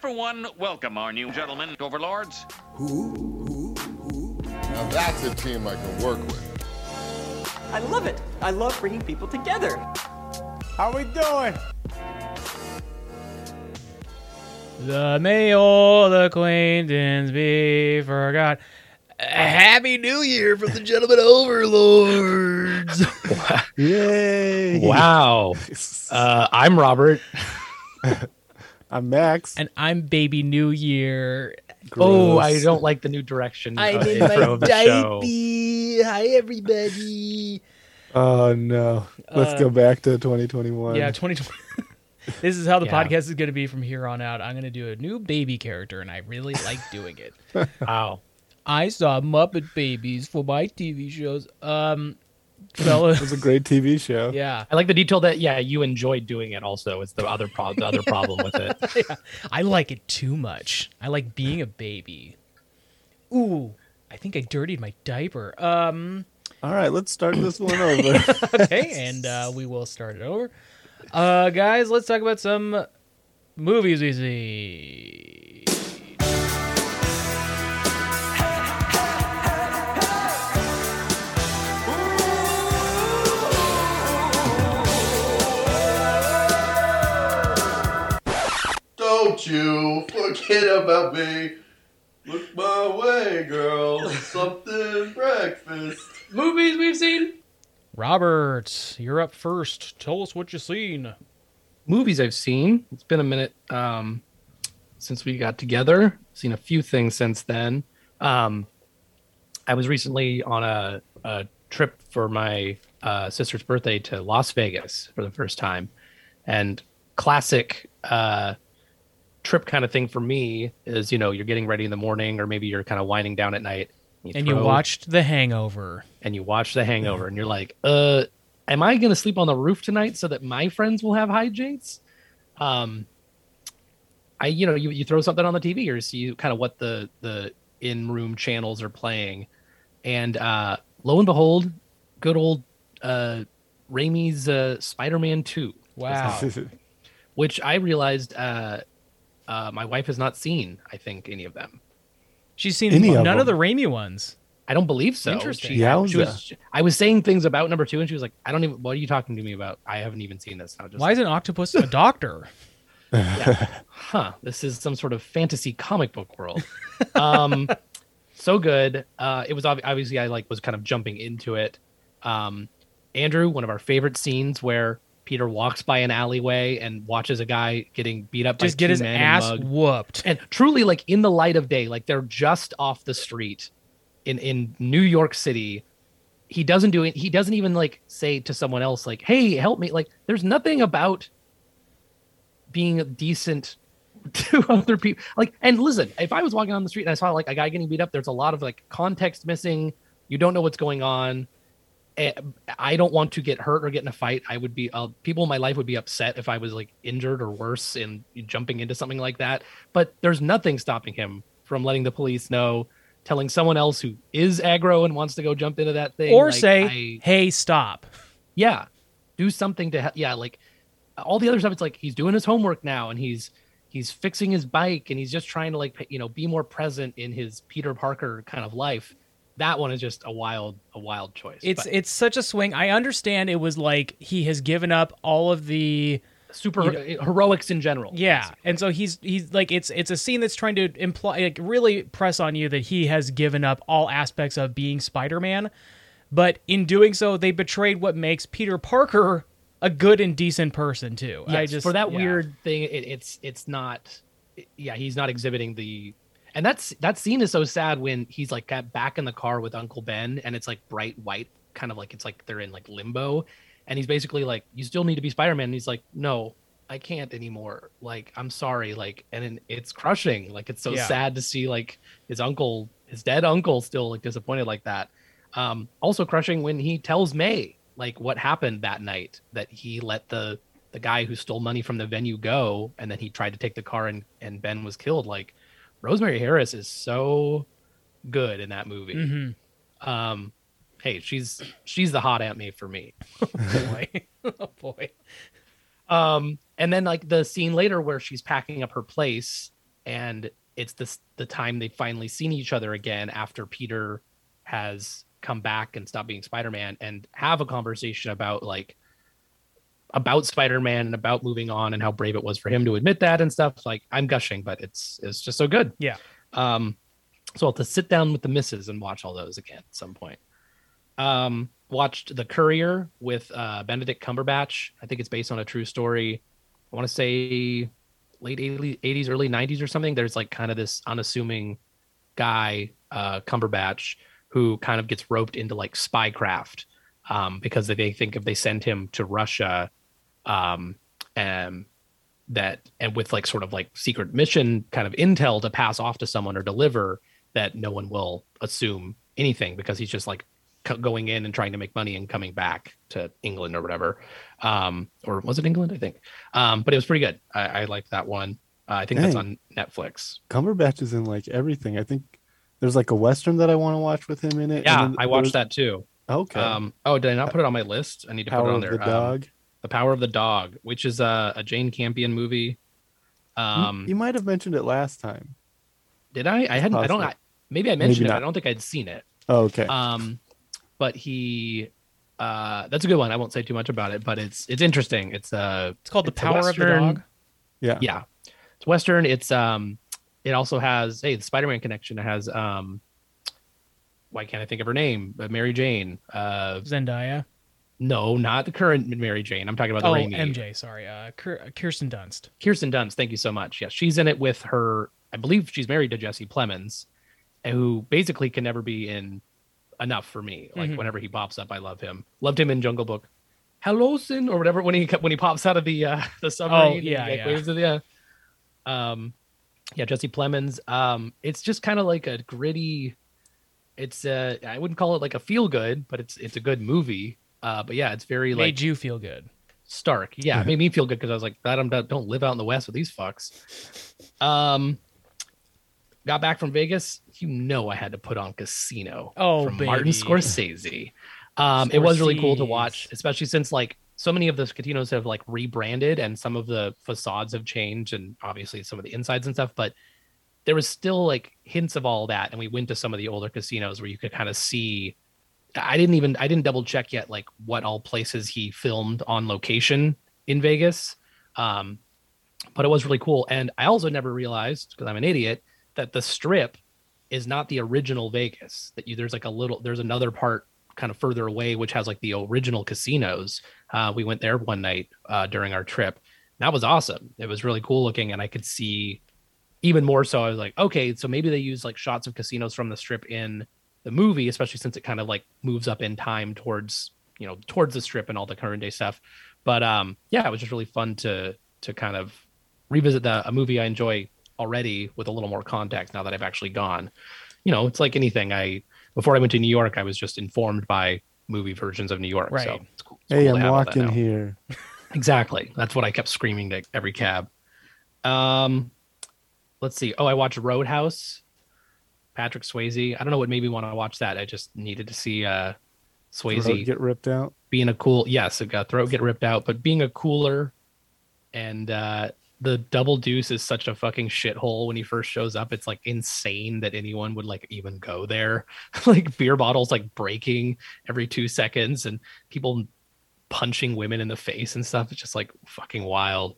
for one, welcome our new gentlemen, overlords. who who Now that's a team I can work with. I love it. I love bringing people together. How are we doing? The may old acquaintance be forgot. A Happy New Year from the gentlemen overlords. Yay! Wow. Uh, I'm Robert. I'm Max. and I'm Baby New Year. Oh, I don't like the new direction. I'm uh, in my of the show. diaper. Hi, everybody. Oh no! Let's Uh, go back to 2021. Yeah, 2020. this is how the Yeah. podcast is going to be from here on out. I'm going to do a new baby character, and I really like doing it. Wow. I saw Muppet Babies for my TV shows. Um, it was a great TV show. yeah. I like the detail that yeah, you enjoyed doing it. Also, is the other pro- the other problem with it. I like it too much. I like being a baby. Ooh, I think I dirtied my diaper. Um, All right, let's start this one over. okay, and uh, we will start it over. Uh, guys, let's talk about some movies we see. Don't you forget about me. Look my way, girl. Something breakfast. Movies we've seen. Robert, you're up first. Tell us what you've seen. Movies I've seen. It's been a minute um, since we got together. Seen a few things since then. Um, I was recently on a, a trip for my uh, sister's birthday to Las Vegas for the first time, and classic uh, trip kind of thing for me is you know you're getting ready in the morning or maybe you're kind of winding down at night And you watched The Hangover. and you watch The Hangover, and you're like, uh, am I going to sleep on the roof tonight so that my friends will have hijinks? Um, I, you know, you, you throw something on the TV or see kind of what the the in room channels are playing, and uh, lo and behold, good old uh, Raimi's uh, Spider-Man Two, Wow. which I realized uh, uh, my wife has not seen. I think any of them. She's seen Any of none of the them. Raimi ones. I don't believe so. Interesting. She, she Yowza. was, I was saying things about number two, and she was like, "I don't even. What are you talking to me about? I haven't even seen this." Just Why is an octopus a doctor? huh, this is some sort of fantasy comic book world. Um, so good. Uh, it was obvi- obviously I like was kind of jumping into it. Um, Andrew, one of our favorite scenes where Peter walks by an alleyway and watches a guy getting beat up. Just by get his men and ass mugged. whooped. and truly like in the light of day, like they're just off the street in in New York City. He doesn't do it. He doesn't even like say to someone else like, "Hey, help me!" Like, there's nothing about being decent to other people. Like, and listen, if I was walking on the street and I saw like a guy getting beat up, there's a lot of like context missing. You don't know what's going on. Eh, I don't want to get hurt or get in a fight. I would be uh, people in my life would be upset if I was like injured or worse and jumping into something like that. But there's nothing stopping him from letting the police know, telling someone else who is aggro and wants to go jump into that thing, Or like, say, I- hey, stop. yeah do something to help yeah like all the other stuff it's like he's doing his homework now and he's he's fixing his bike and he's just trying to like you know be more present in his peter parker kind of life that one is just a wild a wild choice It's But it's such a swing. I understand it was like he has given up all of the super you heroics in general yeah, and so he's he's like it's it's a scene that's trying to imply like really press on you that he has given up all aspects of being Spider-Man, but in doing so they betrayed what makes Peter Parker a good and decent person too. I just for that yeah. weird thing it, it's it's not yeah he's not exhibiting the and that's that scene is so sad when he's like back in the car with uncle ben and it's like bright white kind of like it's like they're in like limbo. And he's basically like you still need to be spider-man. And he's like no i can't anymore. Like i'm sorry. Like and it's crushing. Like it's so Yeah. sad to see like his uncle his dead uncle still like disappointed like that. Um also crushing when he tells may like what happened that night that he let the the guy who stole money from the venue go and then he tried to take the car and and ben was killed. Like rosemary harris is so good in that movie Mhm. um hey she's she's the hot aunt may for me oh boy. oh boy. um and then like the scene later where she's packing up her place and it's this the time they've finally seen each other again after Peter has come back and stopped being Spider-Man and have a conversation about like about Spider-Man and about moving on and how brave it was for him to admit that and stuff. Like I'm gushing, but it's it's just so good. Yeah. Um, so I'll have to sit down with the misses and watch all those again at some point. Um, watched The Courier with uh, Benedict Cumberbatch. I think it's based on a true story. I want to say late 80s, early 90s or something. There's like kind of this unassuming guy, uh, Cumberbatch, who kind of gets roped into like spycraft um, because they think if they send him to Russia, um, and that and with like sort of like secret mission kind of intel to pass off to someone or deliver that no one will assume anything because he's just like going in and trying to make money and coming back to England or whatever. Um, or was it England? I think. Um, but it was pretty good. I, I liked that one. Uh, I think that's on Netflix. Cumberbatch is in like everything. I think there's like a western that I want to watch with him in it. Yeah, I watched was- that too. Okay. Um, oh, did I not put it on my list? I need to put it on there. the Um, Dog. The Power of the Dog, which is a, a Jane Campion movie. You- Um, you might have mentioned it last time. did I? I hadn't. I don't. I, maybe I mentioned it. I don't think I'd seen it. Oh, okay. Um, but he, uh, that's a good one. I won't say too much about it, but it's it's interesting. It's uh, It's called The It's a Power of the Dog. yeah. yeah, it's Western. It's um, it also has hey the Spider-Man connection. It has um, why can't I think of her name? Uh, Mary Jane. Uh, Zendaya. No, not the current Mary Jane. I'm talking about the Oh, Raimi. MJ. Sorry. Uh, Kirsten Dunst. Kirsten Dunst, thank you so much. Yes, she's in it with her. I believe she's married to Jesse Plemons, who basically can never be in enough for me. Like Mhm. whenever he pops up, I love him. Loved him in Jungle Book. Hello, Sin, or whatever when he when he pops out of the uh, the submarine. he, yeah, like, yeah. waves it, yeah. Um, yeah, Jesse Plemons. Um, it's just kind of like a gritty. It's uh, I wouldn't call it like a feel good, but it's it's a good movie. Uh, but yeah, it's very like Made you feel good. Stark. Yeah, it made me feel good because I was like, that I'm don't live out in the West with these fucks. Um, got back from Vegas. You know, I had to put on Casino. Oh, from Martin. Scorsese. Um, it was really cool to watch, especially since like so many of the casinos have like rebranded and some of the facades have changed, and obviously some of the insides and stuff. But there was still like hints of all that, and we went to some of the older casinos where you could kind of see. I didn't even I didn't double check yet like what all places he filmed on location in Vegas. Um, but it was really cool. And I also never realized because I'm an idiot that the strip is not the original Vegas. That you there's like a little there's another part kind of further away which has like the original casinos. Uh, we went there one night uh, during our trip. That was awesome. It was really cool looking, and I could see even more so. I was like, okay, so maybe they use like shots of casinos from the strip in the movie, especially since it kind of like moves up in time towards you know towards the strip and all the current day stuff. But um, yeah, it was just really fun to to kind of revisit the a movie I enjoy already with a little more context now that I've actually gone. You know, it's like anything. I before I went to New York, I was just informed by movie versions of New York. So Right. it's cool. it's Hey, cool I'm have walking here. Exactly. That's what I kept screaming to every cab. Um, let's see. Oh, I watched Roadhouse. Patrick Swayze. I don't know what made me want to watch that. I just needed to see uh Swayze Throat get ripped out. being a cool yes, it got throat get ripped out, but being a cooler and uh the double deuce is such a fucking shithole when he first shows up. It's like insane that anyone would like even go there. like beer bottles like breaking every two seconds and people punching women in the face and stuff. It's just like fucking wild.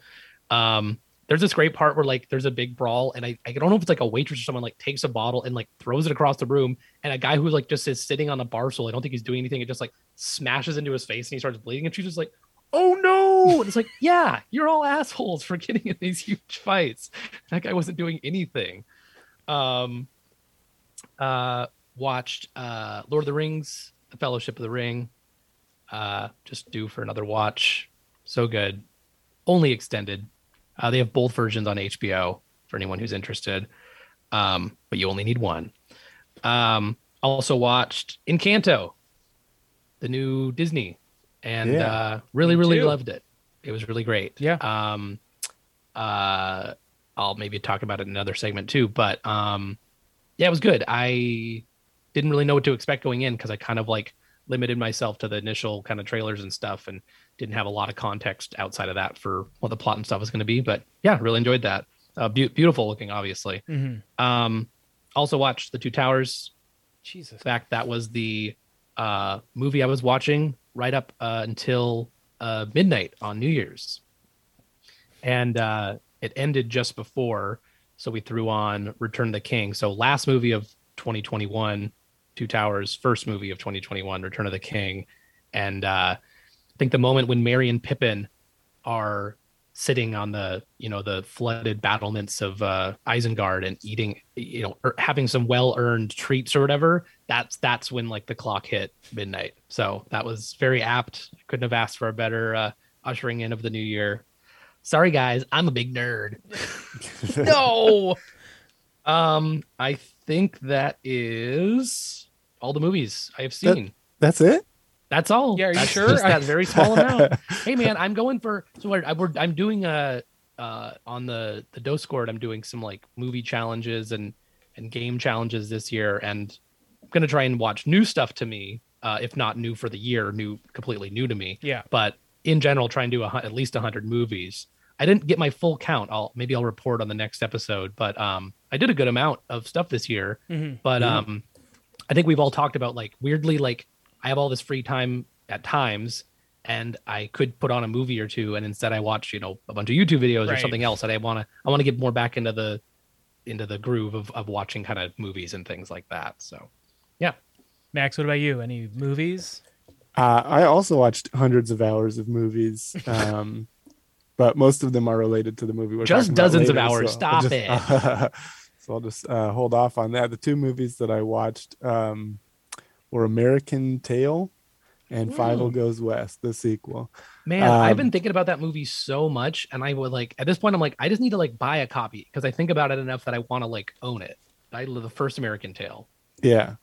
Um there's this great part where like there's a big brawl and I, I don't know if it's like a waitress or someone like takes a bottle and like throws it across the room and a guy who like just is sitting on a bar stool, I don't think he's doing anything, it just like smashes into his face and he starts bleeding and she's just like, oh no. And it's like, yeah, you're all assholes for getting in these huge fights. That guy wasn't doing anything. Um uh watched uh Lord of the Rings, The Fellowship of the Ring. Uh just due for another watch. So good. Only extended. Uh, they have both versions on HBO for anyone who's interested, um, but you only need one. Um, also watched Encanto, the new Disney, and Yeah. uh, really, really loved it. It was really great. Yeah. Um, uh, I'll maybe talk about it in another segment too, but um, yeah, it was good. I didn't really know what to expect going in because I kind of like limited myself to the initial kind of trailers and stuff and didn't have a lot of context outside of that for what the plot and stuff was going to be. But yeah, really enjoyed that. Uh, beau- beautiful looking, obviously. Mhm. Um, also watched The Two Towers. Jesus. In fact, that was the uh, movie I was watching right up uh, until uh, midnight on New Year's, and uh, it ended just before. So we threw on Return of the King. So last movie of 2021, Two Towers. First movie of 2021, Return of the King, and uh, think the moment when Merry and Pippin are sitting on the you know the flooded battlements of uh Isengard and eating you know or having some well earned treats or whatever that's that's when like the clock hit midnight. So that was very apt. Couldn't have asked for a better uh ushering in of the new year. Sorry guys I'm a big nerd. No. um I think that is all the movies I have seen. That's it. That's all. Yeah, are you That's sure? Just that very small amount. hey, man, I'm going for. So I, we're, I'm doing a uh, on the the Discord. I'm doing some like movie challenges and and game challenges this year, and I'm gonna try and watch new stuff to me. Uh, if not new for the year, new completely new to me. Yeah. But in general, try and do a, at least hundred movies. I didn't get my full count. I'll maybe I'll report on the next episode. But um, I did a good amount of stuff this year. Mhm. But Yeah. um, I think we've all talked about like weirdly like I have all this free time at times and I could put on a movie or two and instead I watch, you know, a bunch of YouTube videos or something else and I want to I want to get more back into the into the groove of of watching kind of movies and things like that. So, yeah. Max, what about you? Any movies? Uh, I also watched hundreds of hours of movies, um, but most of them are related to the movie. We're Just talking about dozens of hours. so I'll Stop just- so I'll just uh, hold off on that. The two movies that I watched um, were American Tail and Fievel Hmm. Goes West, the sequel. Man, I've Um, been thinking about that movie so much and I would like at this point I'm like I just need to like buy a copy because I think about it enough that I want to like own it. I love the first American Tail. Yeah.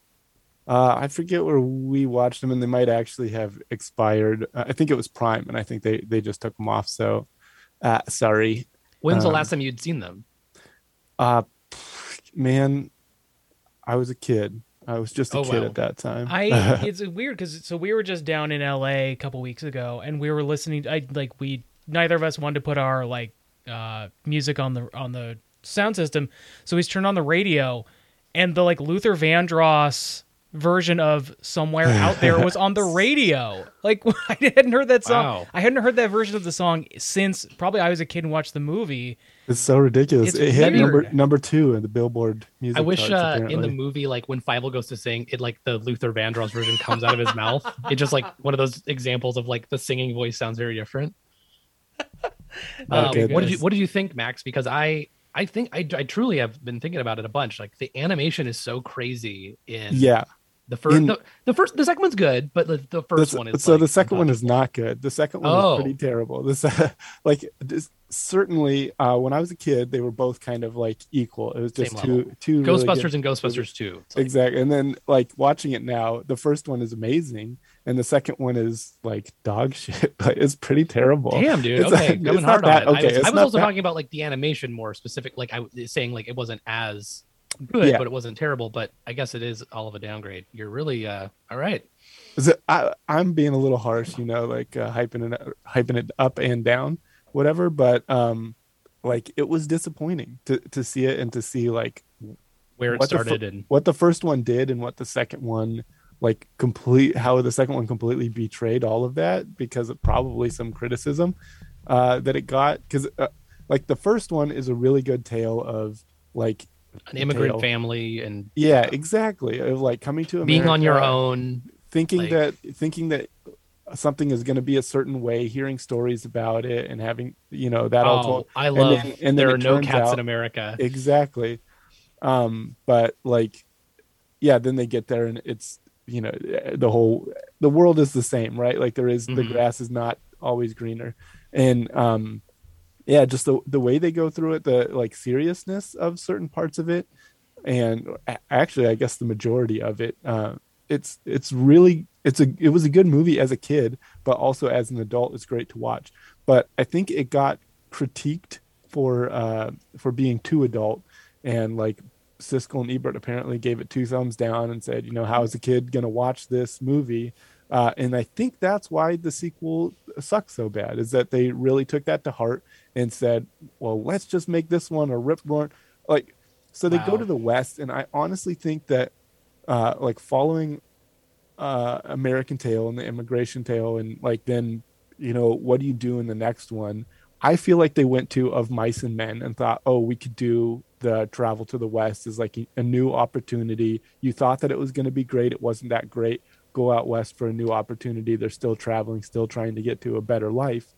Uh, I forget where we watched them, and they might actually have expired. Uh, I think it was Prime, and I think they they just took them off. So, uh, sorry, When's the Um, last time you'd seen them? uh, man, I was a kid. I was just a Oh, kid wow. at that time. I it's weird because so we were just down in LA a couple weeks ago and we were listening. I like we neither of us wanted to put our like uh music on the on the sound system, so we turned on the radio, and the like Luther Vandross version of "Somewhere Out There" was on the radio. Like I hadn't heard that song. Wow. I hadn't heard that version of the song since probably I was a kid and watched the movie. It's so ridiculous. It's it hit number weird. number two in the Billboard music. I wish charts, uh, in the movie, like when Fievel goes to sing, it like the Luther Vandross version comes out of his mouth. It just like one of those examples of like the singing voice sounds very different. Um, Okay, what did you. What did you think, Max? Because I I think I, I truly have been thinking about it a bunch. Like the animation is so crazy in yeah. the first in- the, the first the second one's good, but the, the first one is so like, the second one is not good. The second one Oh. is pretty terrible. This like this, certainly uh, when I was a kid, they were both kind of like equal. It was just two two really Ghostbusters and Ghostbusters two. Like- exactly. And then like watching it now, the first one is amazing, and the second one is like dog shit. Like it's pretty terrible. Damn, dude. It's okay, coming hard that- on it. okay, I was, I was also that- talking about like the animation more specific. Like I was saying, like it wasn't as good, Yeah. but it wasn't terrible. But I guess it is all of a downgrade. You're really uh all right. Is it, I, I'm being a little harsh, you know, like uh, hyping it, hyping it up and down, whatever. But um, like it was disappointing to to see it and to see like Where it what the fir- started and what the first one did and what the second one like complete how the second one completely betrayed all of that because of probably some criticism uh that it got because uh, like the first one is a really good tale of like an immigrant tale. family and yeah exactly of like coming to America, being on your own. thinking like- that thinking that something is going to be a certain way hearing stories about it and having you know that all Oh, told I and love. then- and there are no cats in America. exactly um but like yeah then they get there and it's you know the whole the world is the same right like there is the Mhm. grass is not always greener and um yeah just the the way they go through it the like seriousness of certain parts of it and actually i guess the majority of it uh it's it's really it's a it was a good movie as a kid but also as an adult it's great to watch but i think it got critiqued for uh for being too adult and like Siskel and Ebert apparently gave it two thumbs down and said, you know, how is a kid going to watch this movie? Uh, and I think that's why the sequel sucks so bad is that they really took that to heart and said, well, let's just make this one a rip roaring like. So they go to the west, and I honestly think that, uh, like following, uh, American Tail and the Immigration Tale, and like then, you know, what do you do in the next one? I feel like they went to of mice and men and thought, oh, we could do the travel to the west is like a new opportunity. You thought that it was going to be great, it wasn't that great. Go out west for a new opportunity. They're still traveling, still trying to get to a better life.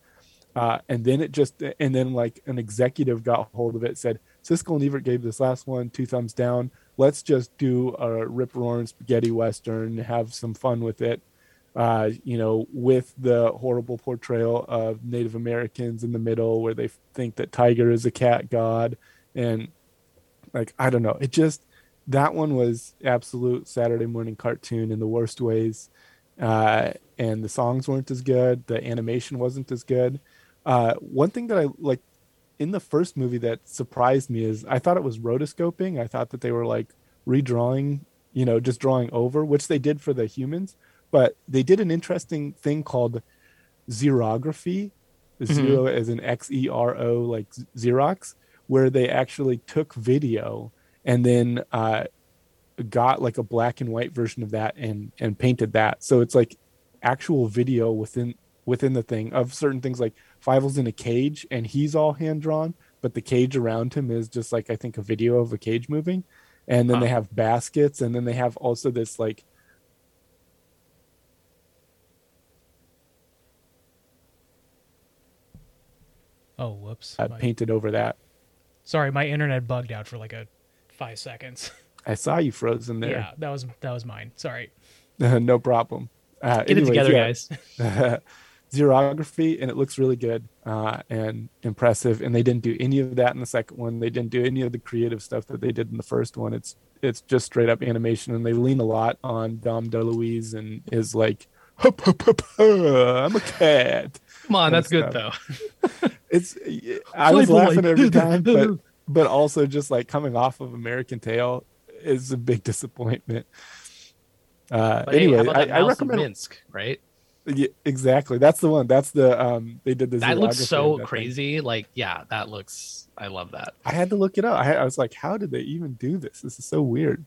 Uh, and then it just, and then like an executive got hold of it, said, Siskel and Ebert gave this last one two thumbs down. Let's just do a rip roaring spaghetti western, have some fun with it uh, you know, with the horrible portrayal of Native Americans in the middle, where they think that Tiger is a cat god, and like I don't know, it just that one was absolute Saturday morning cartoon in the worst ways, uh, and the songs weren't as good, the animation wasn't as good. Uh, one thing that I like in the first movie that surprised me is I thought it was rotoscoping. I thought that they were like redrawing, you know, just drawing over, which they did for the humans. But they did an interesting thing called xerography zero as an x-e-r-o like xerox where they actually took video and then uh, got like a black and white version of that and and painted that. So it's like actual video within within the thing of certain things like Fievel's in a cage and he's all hand drawn but the cage around him is just like i think a video of a cage moving and then they have baskets and then they have also this like Oh, whoops. I My- painted over that Sorry, my internet bugged out for like a five seconds. I saw you frozen there. Yeah, that was that was mine. Sorry. no problem. Uh, Get it together, yeah. guys. Xerography, and it looks really good uh, and impressive. And they didn't do any of that in the second one. They didn't do any of the creative stuff that they did in the first one. It's it's just straight up animation, and they lean a lot on Dom DeLuise and is like, "Hup, hup, hup, I'm a cat. Come on, that's good stuff. though. It's I was laughing every time, but but also just like coming off of American Tail is a big disappointment. Uh, hey, anyway, how I, I recommend Minsk, right? Yeah, exactly. That's the one. That's the um. They did the. That looks so that thing. crazy. Like, yeah, that looks. I love that. I had to look it up. I, had, I was like, how did they even do this? This is so weird.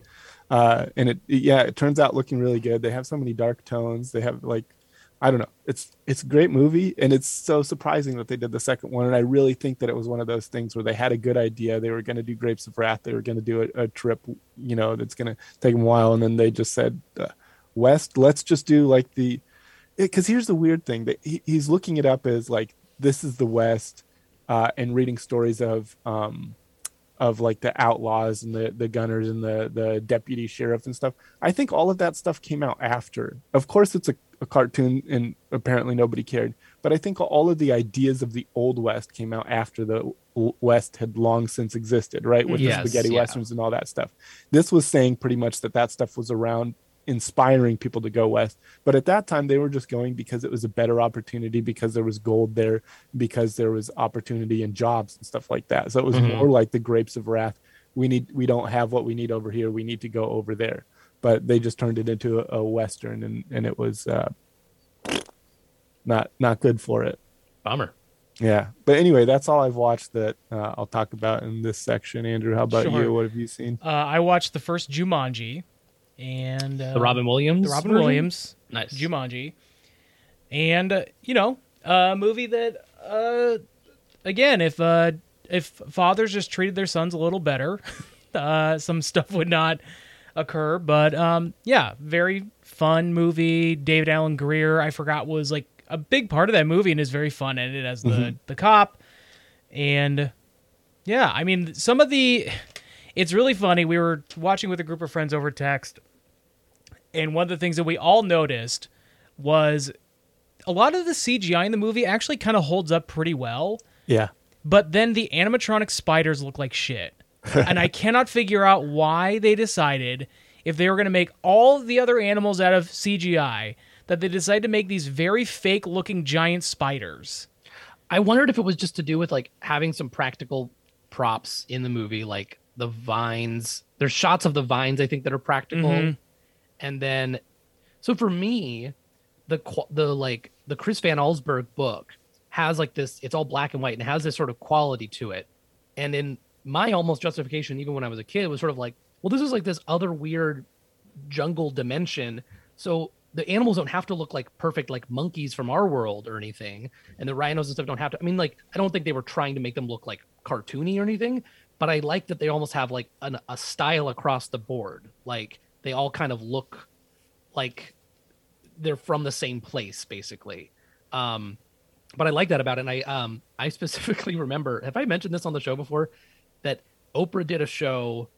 Uh, and it, it- yeah, it turns out looking really good. They have so many dark tones. They have like, I don't know. It's it's a great movie, and it's so surprising that they did the second one. And I really think that it was one of those things where they had a good idea. They were going to do Grapes of Wrath. They were going to do a, a trip, you know, that's going to take them a while, and then they just said, uh, West, let's just do like the, because here's the weird thing that he, he's looking it up as like this is the West, uh, and reading stories of um of like the outlaws and the the gunners and the the deputy sheriff and stuff. I think all of that stuff came out after. Of course, it's a, a cartoon and apparently nobody cared. But I think all of the ideas of the old west came out after the west had long since existed, right? With Yes, the spaghetti yeah. westerns and all that stuff. This was saying pretty much that that stuff was around inspiring people to go west. But at that time they were just going because it was a better opportunity because there was gold there because there was opportunity and jobs and stuff like that. So it was Mhm. more like the grapes of wrath. We need we don't have what we need over here. We need to go over there. But they just turned it into a, a western and and it was uh not not good for it. Bummer. yeah. But anyway that's all i've watched that uh, i'll talk about in this section. Andrew how about Sure. you what have you seen? Uh, I watched the first Jumanji, and uh, The Robin Williams. the Robin version? Williams Nice. Jumanji, and uh, you know, a movie that uh, again, if uh, if fathers just treated their sons a little better, uh, some stuff would not occur. But um, yeah, very fun movie. David Alan Grier, I forgot was like a big part of that movie and is very fun in it as the the cop, and yeah, I mean some of the. It's really funny. We were watching with a group of friends over text, and one of the things that we all noticed was a lot of the CGI in the movie actually kind of holds up pretty well, yeah but then the animatronic spiders look like shit. and I cannot figure out why they decided if they were going to make all the other animals out of CGI that they decided to make these very fake looking giant spiders. I wondered if it was just to do with like having some practical props in the movie, like the vines. There's shots of the vines I think that are practical, Mhm. And then so for me, the the like the Chris Van Allsburg book has like this. It's all black and white and has this sort of quality to it. And in my almost justification, even when I was a kid, was sort of like, well, this is like this other weird jungle dimension. So the animals don't have to look like perfect like monkeys from our world or anything and the rhinos and stuff don't have to i mean like i don't think they were trying to make them look like cartoony or anything but i like that they almost have like an, a style across the board like they all kind of look like they're from the same place basically. Um but i like that about it and i um i specifically remember have i mentioned this on the show before? That oprah did a show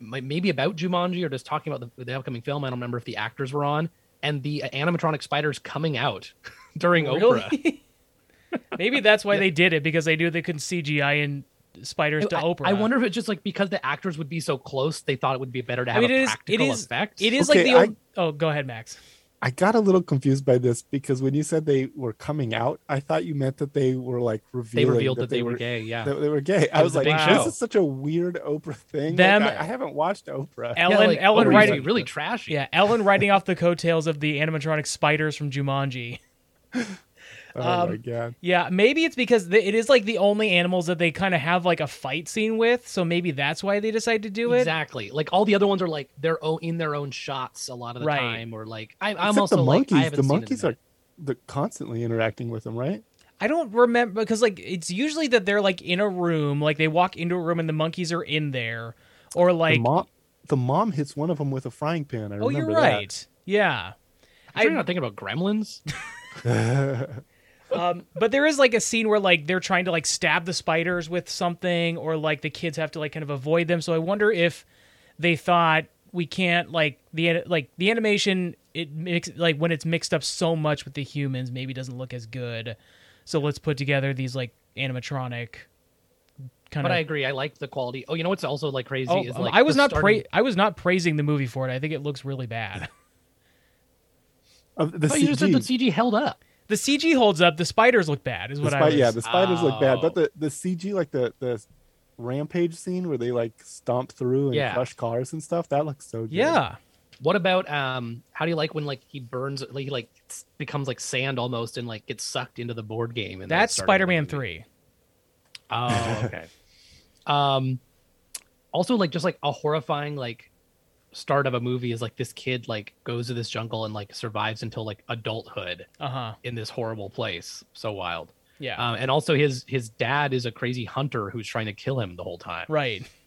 maybe about Jumanji or just talking about the, the upcoming film. I don't remember if the actors were on. And the animatronic spiders coming out during Oprah. Maybe that's why they did it because they knew they couldn't CGI in spiders to I, Oprah. I wonder if it's just like because the actors would be so close, they thought it would be better to I have mean, a it is. It practical is. effect. It is Okay, like the I- old. Oh, go ahead, Max. I got a little confused by this because when you said they were coming out, I thought you meant that they were like They revealing revealed that, they were gay. Yeah. that they were gay. I was was like, big this is such a weird Oprah thing. Like, Them- I, I haven't watched Oprah. Ellen. yeah, like, Ellen Oprah writing. really trashy. Yeah, Ellen writing off the coattails of the animatronic spiders from Jumanji. oh um, my god. Yeah, maybe it's because the, it is like the only animals that they kind of have like a fight scene with, so maybe that's why they decided to do it. Exactly. Like all the other ones are like their own in their own shots a lot of the Right. time, or like I, I'm Except also the like I monkeys. haven't the seen it in monkeys are they're constantly interacting with them, right? I don't remember because like it's usually that they're like in a room, like they walk into a room and the monkeys are in there, or like the mom, the mom hits one of them with a frying pan. I oh, you're remember right, yeah. I'm sure you're not thinking about Gremlins. that. Um, but there is like a scene where like they're trying to like stab the spiders with something, or like the kids have to like kind of avoid them. So I wonder if they thought we can't like the like the animation it mix like when it's mixed up so much with the humans maybe doesn't look as good. So let's put together these like animatronic kind But of. But I agree. I like the quality. Oh, you know what's also like crazy Oh, is like I was not starting- pra- I was not praising the movie for it. I think it looks really bad. Of the Oh, you just said the CG held up. The CG holds up. The spiders look bad. Is The what I spi- was. yeah, the spiders look bad, Oh. but the the CG like the the rampage scene where they like stomp through and Yeah. crush cars and stuff that looks so good. yeah. What about um? How do you like when like he burns? Like he like becomes like sand almost and like gets sucked into the board game. And That's Spider-Man three. Oh, okay. um, also like just like a horrifying like start of a movie is like this kid like goes to this jungle and like survives until like adulthood Uh huh. in this horrible place. So wild. Yeah. Um, and also his his dad is a crazy hunter who's trying to kill him the whole time. right.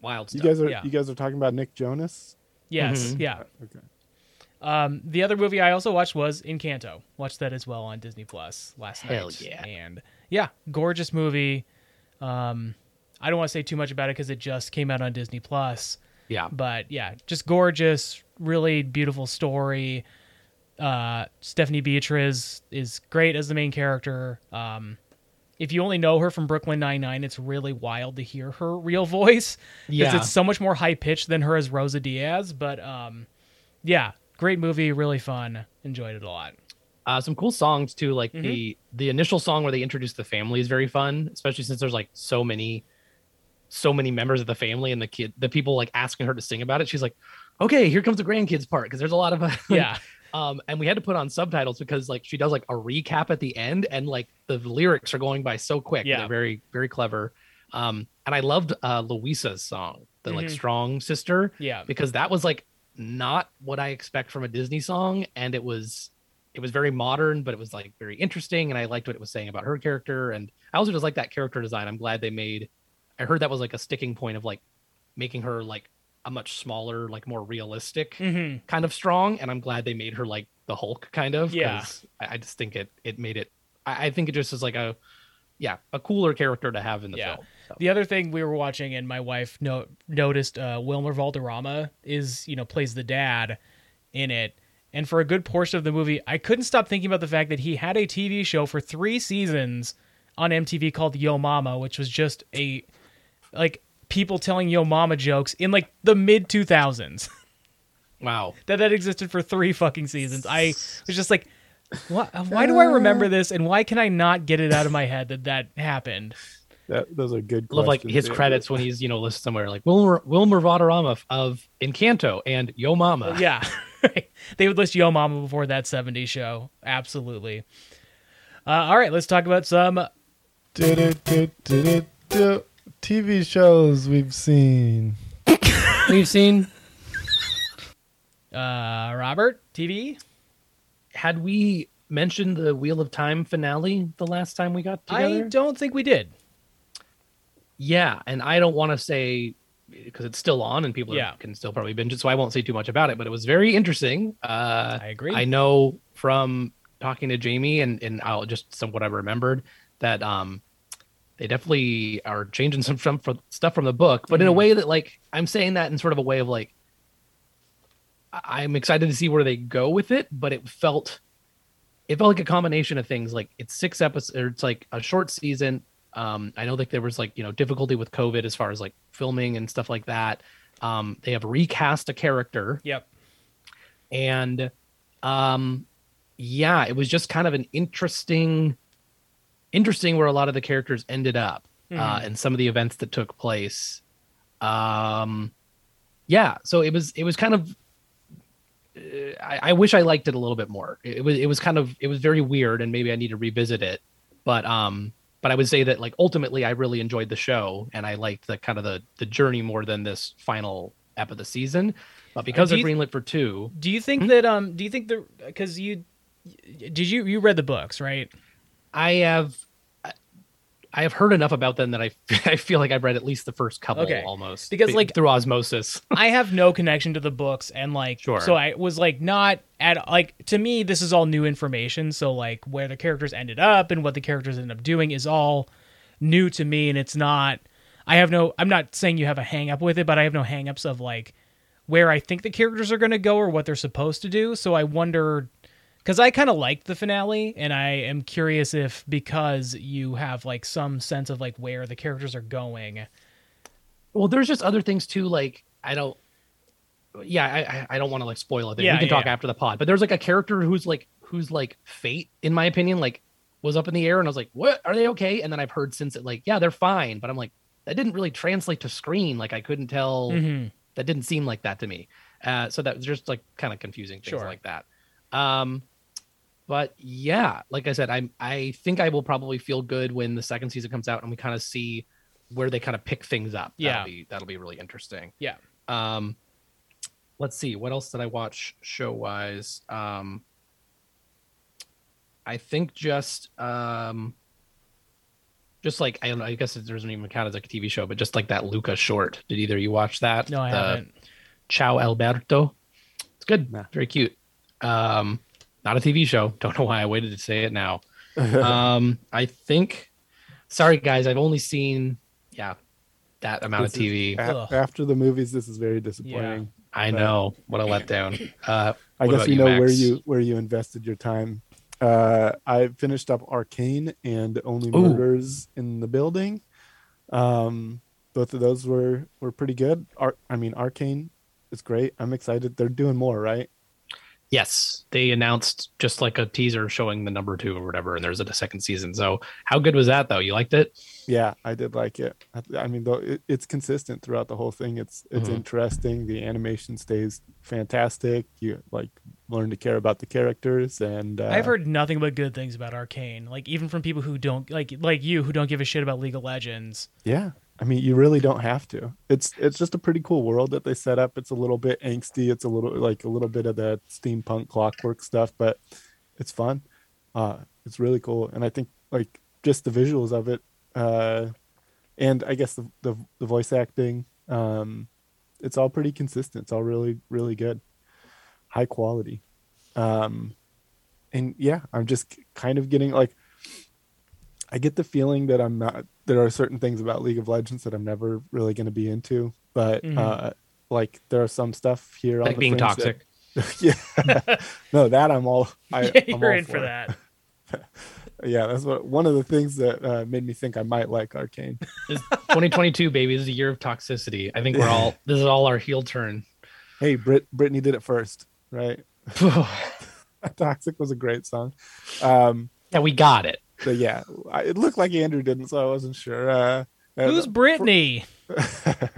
Wild You guys are yeah. you guys are talking about Nick Jonas? Yes. Mhm. Yeah. Okay. Um, the other movie I also watched was Encanto. Watched that as well on Disney Plus last Hell night. yeah. And yeah, gorgeous movie. Um, I don't want to say too much about it because it just came out on Disney Plus. Yeah. But yeah, just gorgeous, really beautiful story. Uh, Stephanie Beatriz is great as the main character. Um, if you only know her from Brooklyn Nine Nine, it's really wild to hear her real voice because Yeah. it's so much more high pitched than her as Rosa Diaz. But um, yeah, great movie, really fun. Enjoyed it a lot. Uh, some cool songs too. Like Mm-hmm. the the initial song where they introduce the family is very fun, especially since there's like so many, so many members of the family and the kid, the people like asking her to sing about it. She's like, "Okay, here comes the grandkids part," because there's a lot of like, Yeah, Um, and we had to put on subtitles because like she does like a recap at the end, and like the lyrics are going by so quick. Yeah. They're very very clever. Um, and I loved uh, Luisa's song, the like Mhm. strong sister yeah, because that was like not what I expect from a Disney song, and it was it was very modern, but it was like very interesting, and I liked what it was saying about her character, and I also just like that character design. I'm glad they made. I heard that was like a sticking point of like making her like a much smaller, like more realistic hmm kind of strong, and I'm glad they made her like the Hulk kind of. Yeah. I, I just think it it made it. I, I think it just is like a yeah a cooler character to have in the Yeah. film. So. The other thing we were watching, and my wife no- noticed, uh, Wilmer Valderrama is you know plays the dad in it, and for a good portion of the movie, I couldn't stop thinking about the fact that he had a TV show for three seasons on MTV called Yo Momma, which was just a like people telling Yo Mama jokes in like the mid two thousands. Wow. that that existed for three fucking seasons. I was just like, what? Why do I remember this, and why can I not get it out of my head that that happened? That, those are good. love like his yeah. credits when he's you know listed somewhere like Wilmer Wilmer Valderrama of, of Encanto and Yo Momma. Yeah. they would list Yo Momma before that 70s show. Absolutely. Uh, all right, let's talk about some Du-du-du-du-du-du. TV shows we've seen. We've seen. uh, Robert TV. Had we mentioned the Wheel of Time finale the last time we got together? I don't think we did. Yeah, and I don't want to say because it's still on and people Yeah. can still probably binge it, so I won't say too much about it. But it was very interesting. Uh, I agree. I know from talking to Jamie and and I'll just some what I remembered that um they definitely are changing some stuff from the book, but in a Mm-hmm. way that like I'm saying that in sort of a way of like I'm excited to see where they go with it, but it felt it felt like a combination of things. Like it's six episodes, or it's like a short season. Um, I know that there was like you know difficulty with COVID as far as like filming and stuff like that. Um, they have recast a character, Yep. and um, yeah, it was just kind of an interesting, interesting where a lot of the characters ended up uh, and some of the events that took place. Um, yeah, so it was it was kind of uh, I, I wish I liked it a little bit more. It was it was kind of it was very weird, and maybe I need to revisit it. But um, but I would say that like ultimately, I really enjoyed the show, and I liked the kind of the the journey more than this final ep of the season. But because they're greenlit for two, Do you think that um? Do you think the because you did you you read the books right? I have I have heard enough about them that I I feel like I've read at least the first couple Okay. almost Because, be- like- through osmosis. I have no connection to the books and like Sure. so I was like not at like to me this is all new information so like where the characters ended up and what the characters ended up doing is all new to me and it's not I have no I'm not saying you have a hang up with it but I have no hang ups of like where I think the characters are going to go or what they're supposed to do so I wonder cuz I kind of liked the finale and I am curious if because you have like some sense of like where the characters are going well, there's just other things too. Like I don't. Yeah, I I- don't want to like spoil it. Yeah, we can yeah, talk yeah. after the pod. But there's like a character who's like who's like fate, in my opinion, like was up in the air, and I was like, "What? Are they okay?" And then I've heard since it like, yeah, they're fine. But I'm like, that didn't really translate to screen. Like I couldn't tell. Mhm. That didn't seem like that to me. Uh, so that was just like kind of confusing things Sure. like that. Um, but yeah, like I said, I I think I will probably feel good when the second season comes out and we kind of see where they kind of pick things up. Yeah. that'll be, that'll be really interesting. Yeah. Um, let's see what else did I watch show wise. Um, I think just um, just like I don't know. I guess it doesn't even count as like a TV show, but just like that Luca short. Did either you watch that? no I The- haven't Ciao Alberto. It's good. Nah. Very cute. Um, not a TV show. Don't know why I waited to say it now. um, I think. Sorry, guys. I've only seen yeah that amount of This is- TV. A- after the movies, this is very disappointing. I know what a letdown. Uh, I guess about you know where you where you invested your time. Uh, I finished up Arcane and Only Ooh. Murders in the Building. Um, both of those were were pretty good. Ar- I mean, Arcane is great. I'm excited. They're doing more, right? Yes, they announced just like a teaser showing the number two or whatever, and there's a second season. So how good was that though? You liked it? Yeah, I did like it. I, I mean, though it, it's consistent throughout the whole thing. It's it's Mhm. interesting. The animation stays fantastic. You like learn to care about the characters, and uh, I've heard nothing but good things about Arcane. Like even from people who don't like like you who don't give a shit about League of Legends. Yeah. I mean, you really don't have to. It's it's just a pretty cool world that they set up. It's a little bit angsty. It's a little like a little bit of that steampunk clockwork stuff, but it's fun. Uh, it's really cool, and I think like just the visuals of it, uh, and I guess the the, the voice acting, um, it's all pretty consistent. It's all really really good, high quality, um, and yeah, I'm just kind of getting like I get the feeling that I'm not. There are certain things about League of Legends that I'm never really going to be into, but Mhm. uh, like there are some stuff here on Like the being fringe that- toxic. yeah, no, that I'm all. I, yeah, I'm you're all in for that. Yeah, that's what one of the things that uh, made me think I might like Arcane. This 2022, baby. This is a year of toxicity. I think we're all. This is all our heel turn. Hey, Brit Britney did it first, right? Toxic was a great song. Um, yeah, we got it. But yeah, I, it looked like Andrew didn't, so I wasn't sure. Uh, and- Who's Britney?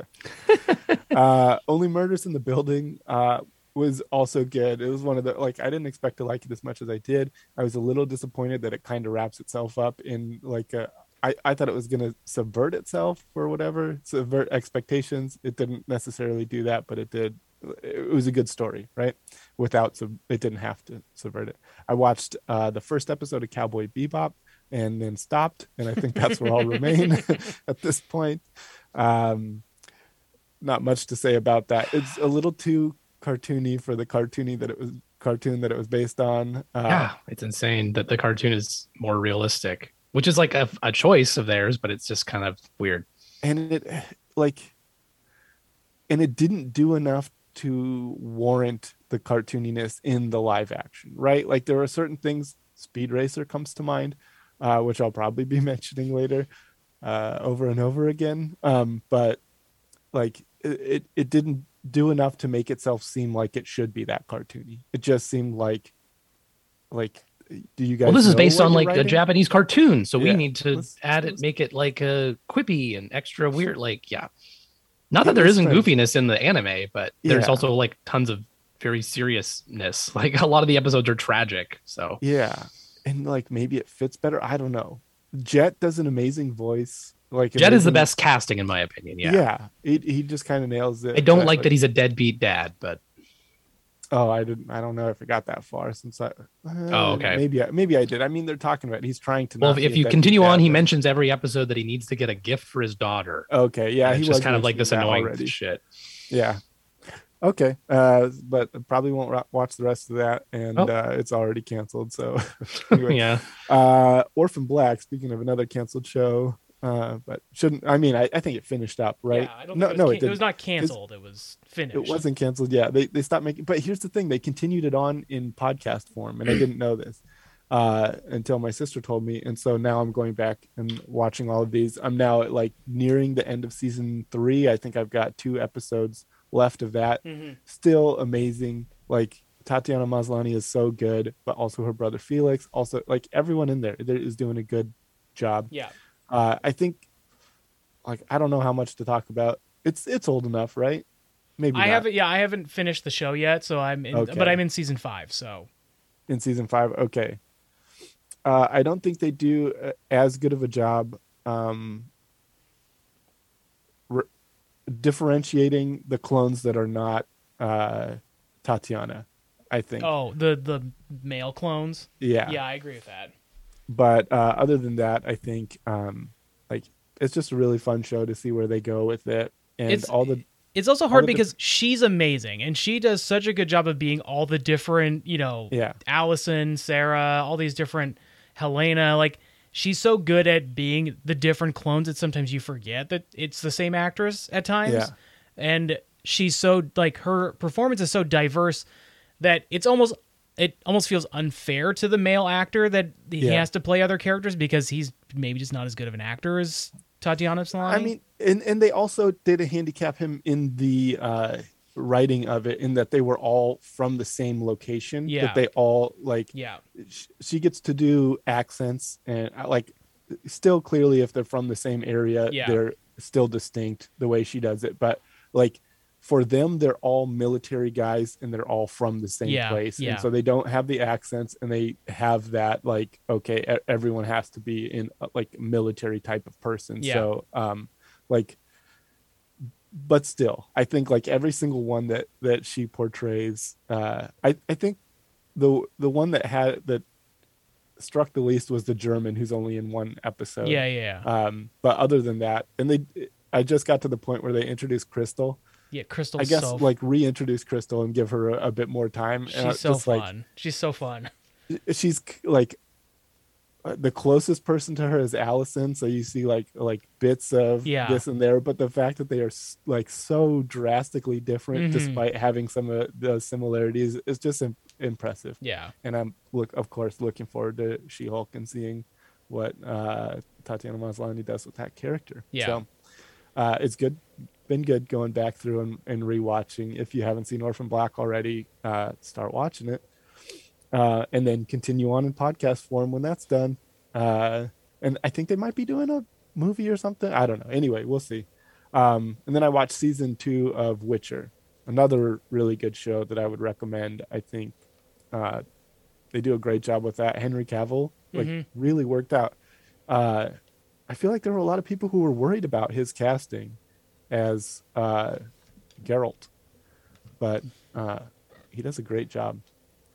uh, only murders in the building. Uh, was also good. It was one of the like I didn't expect to like it as much as I did. I was a little disappointed that it kind of wraps itself up in like a I, I thought it was going to subvert itself or whatever, subvert expectations. It didn't necessarily do that, but it did. It was a good story, right? Without sub, it didn't have to subvert it. I watched uh, the first episode of Cowboy Bebop and then stopped, and I think that's where I'll remain at this point. Um, not much to say about that. It's a little too cartoony for the cartoony that it was cartoon that it was based on. Uh, yeah, it's insane that the cartoon is more realistic, which is like a, a choice of theirs, but it's just kind of weird. and it like and it didn't do enough to warrant the cartooniness in the live action right like there are certain things speed racer comes to mind uh, which i'll probably be mentioning later uh, over and over again um, but like it, it it didn't do enough to make itself seem like it should be that cartoony it just seemed like like do you guys Well, this is based on like a? Japanese cartoon, so we need to Let's- add it, let's- make it like a quippy and extra weird. Like, yeah, not that It there isn't goofiness in the anime, but there's Yeah. also like tons of very seriousness. Like a lot of the episodes are tragic. So Yeah. And like maybe it fits better. I don't know. Jet does an amazing voice. Like Jet is the best casting in my opinion. Yeah, Yeah. He, he just kind of nails it. I don't but, like that he's a deadbeat dad, but Oh, I didn't. I don't know if it got that far since I. uh, Oh, okay. Maybe I, maybe I did. I mean, they're talking about he's trying to. well, if, if be a you continue on, dad, he but- mentions every episode that he needs to get a gift for his daughter. Okay, yeah, And he was just kind of like this annoying already. shit. Yeah. Okay, uh, but I probably won't watch the rest of that, and Oh. uh, it's already canceled. So, anyway, yeah, uh orphan black speaking of another canceled show uh but shouldn't i mean i, I think it finished up right Yeah, I don't no think it was no can- it, didn't. was not canceled. It was finished. it wasn't canceled yeah they, they stopped making but here's the thing they continued it on in podcast form and i didn't know this uh until my sister told me and so now i'm going back and watching all of these i'm now at like nearing the end of season three i think i've got two episodes left of that Mhm. still amazing like tatiana maslany is so good but also her brother felix also like everyone in there, there is doing a good job Yeah. uh, I think, like, I don't know how much to talk about. It's it's old enough, right? Maybe I not. haven't. Yeah, I haven't finished the show yet, so I'm. In, Okay. But I'm in season five, so in season five. Okay. Uh, I don't think they do uh, as good of a job um, differentiating the clones that are not uh, Tatiana. I think. oh, the the male clones. yeah. Yeah, I agree with that. But uh, other than that, I think um, like it's just a really fun show to see where they go with it and It's- all the It's also hard because she's amazing and she does such a good job of being all the different, you know, Yeah. Allison, Sarah, all these different Helena. Like she's so good at being the different clones that sometimes you forget that it's the same actress at times. Yeah. And she's so like her performance is so diverse that it's almost it almost feels unfair to the male actor that he Yeah. has to play other characters because he's maybe just not as good of an actor as Tatiana Maslany. I mean, and and they also did a handicap him in the uh, writing of it, in that they were all from the same location. Yeah. That they all like. yeah. She gets to do accents and uh, like, still clearly if they're from the same area, Yeah. they're still distinct the way she does it. But like. For them, they're all military guys, and they're all from the same Yeah, place, yeah. and so they don't have the accents, and they have that like, okay, everyone has to be in uh, like military type of person. Yeah. So, um, like but still i think like every single one that that she portrays uh i i think the the one that had that struck the least was the german who's only in one episode Yeah, yeah. um but other than that and they i just got to the point where they introduced crystal Yeah, Crystal. i guess so like reintroduce crystal and give her a, a bit more time and she's so fun. like she's so fun. she's like the closest person to her is Allison, so you see like like bits of Yeah. this and there, but the fact that they are s- like so drastically different, Mhm. despite having some of the similarities, is just im- impressive. Yeah. And I'm look, of course, looking forward to She-Hulk and seeing what uh, Tatiana Maslany does with that character. Yeah. So uh, it's good, been good going back through and, and rewatching. If you haven't seen Orphan Black already, uh, start watching it uh, and then continue on in podcast form when that's done. Uh, and I think they might be doing a movie or something. I don't know. Anyway, we'll see. Um, and then I watched season two of Witcher, another really good show that I would recommend. I think uh, they do a great job with that. Henry Cavill like really worked out. Uh, I feel like there were a lot of people who were worried about his casting as uh, Geralt, but uh, he does a great job.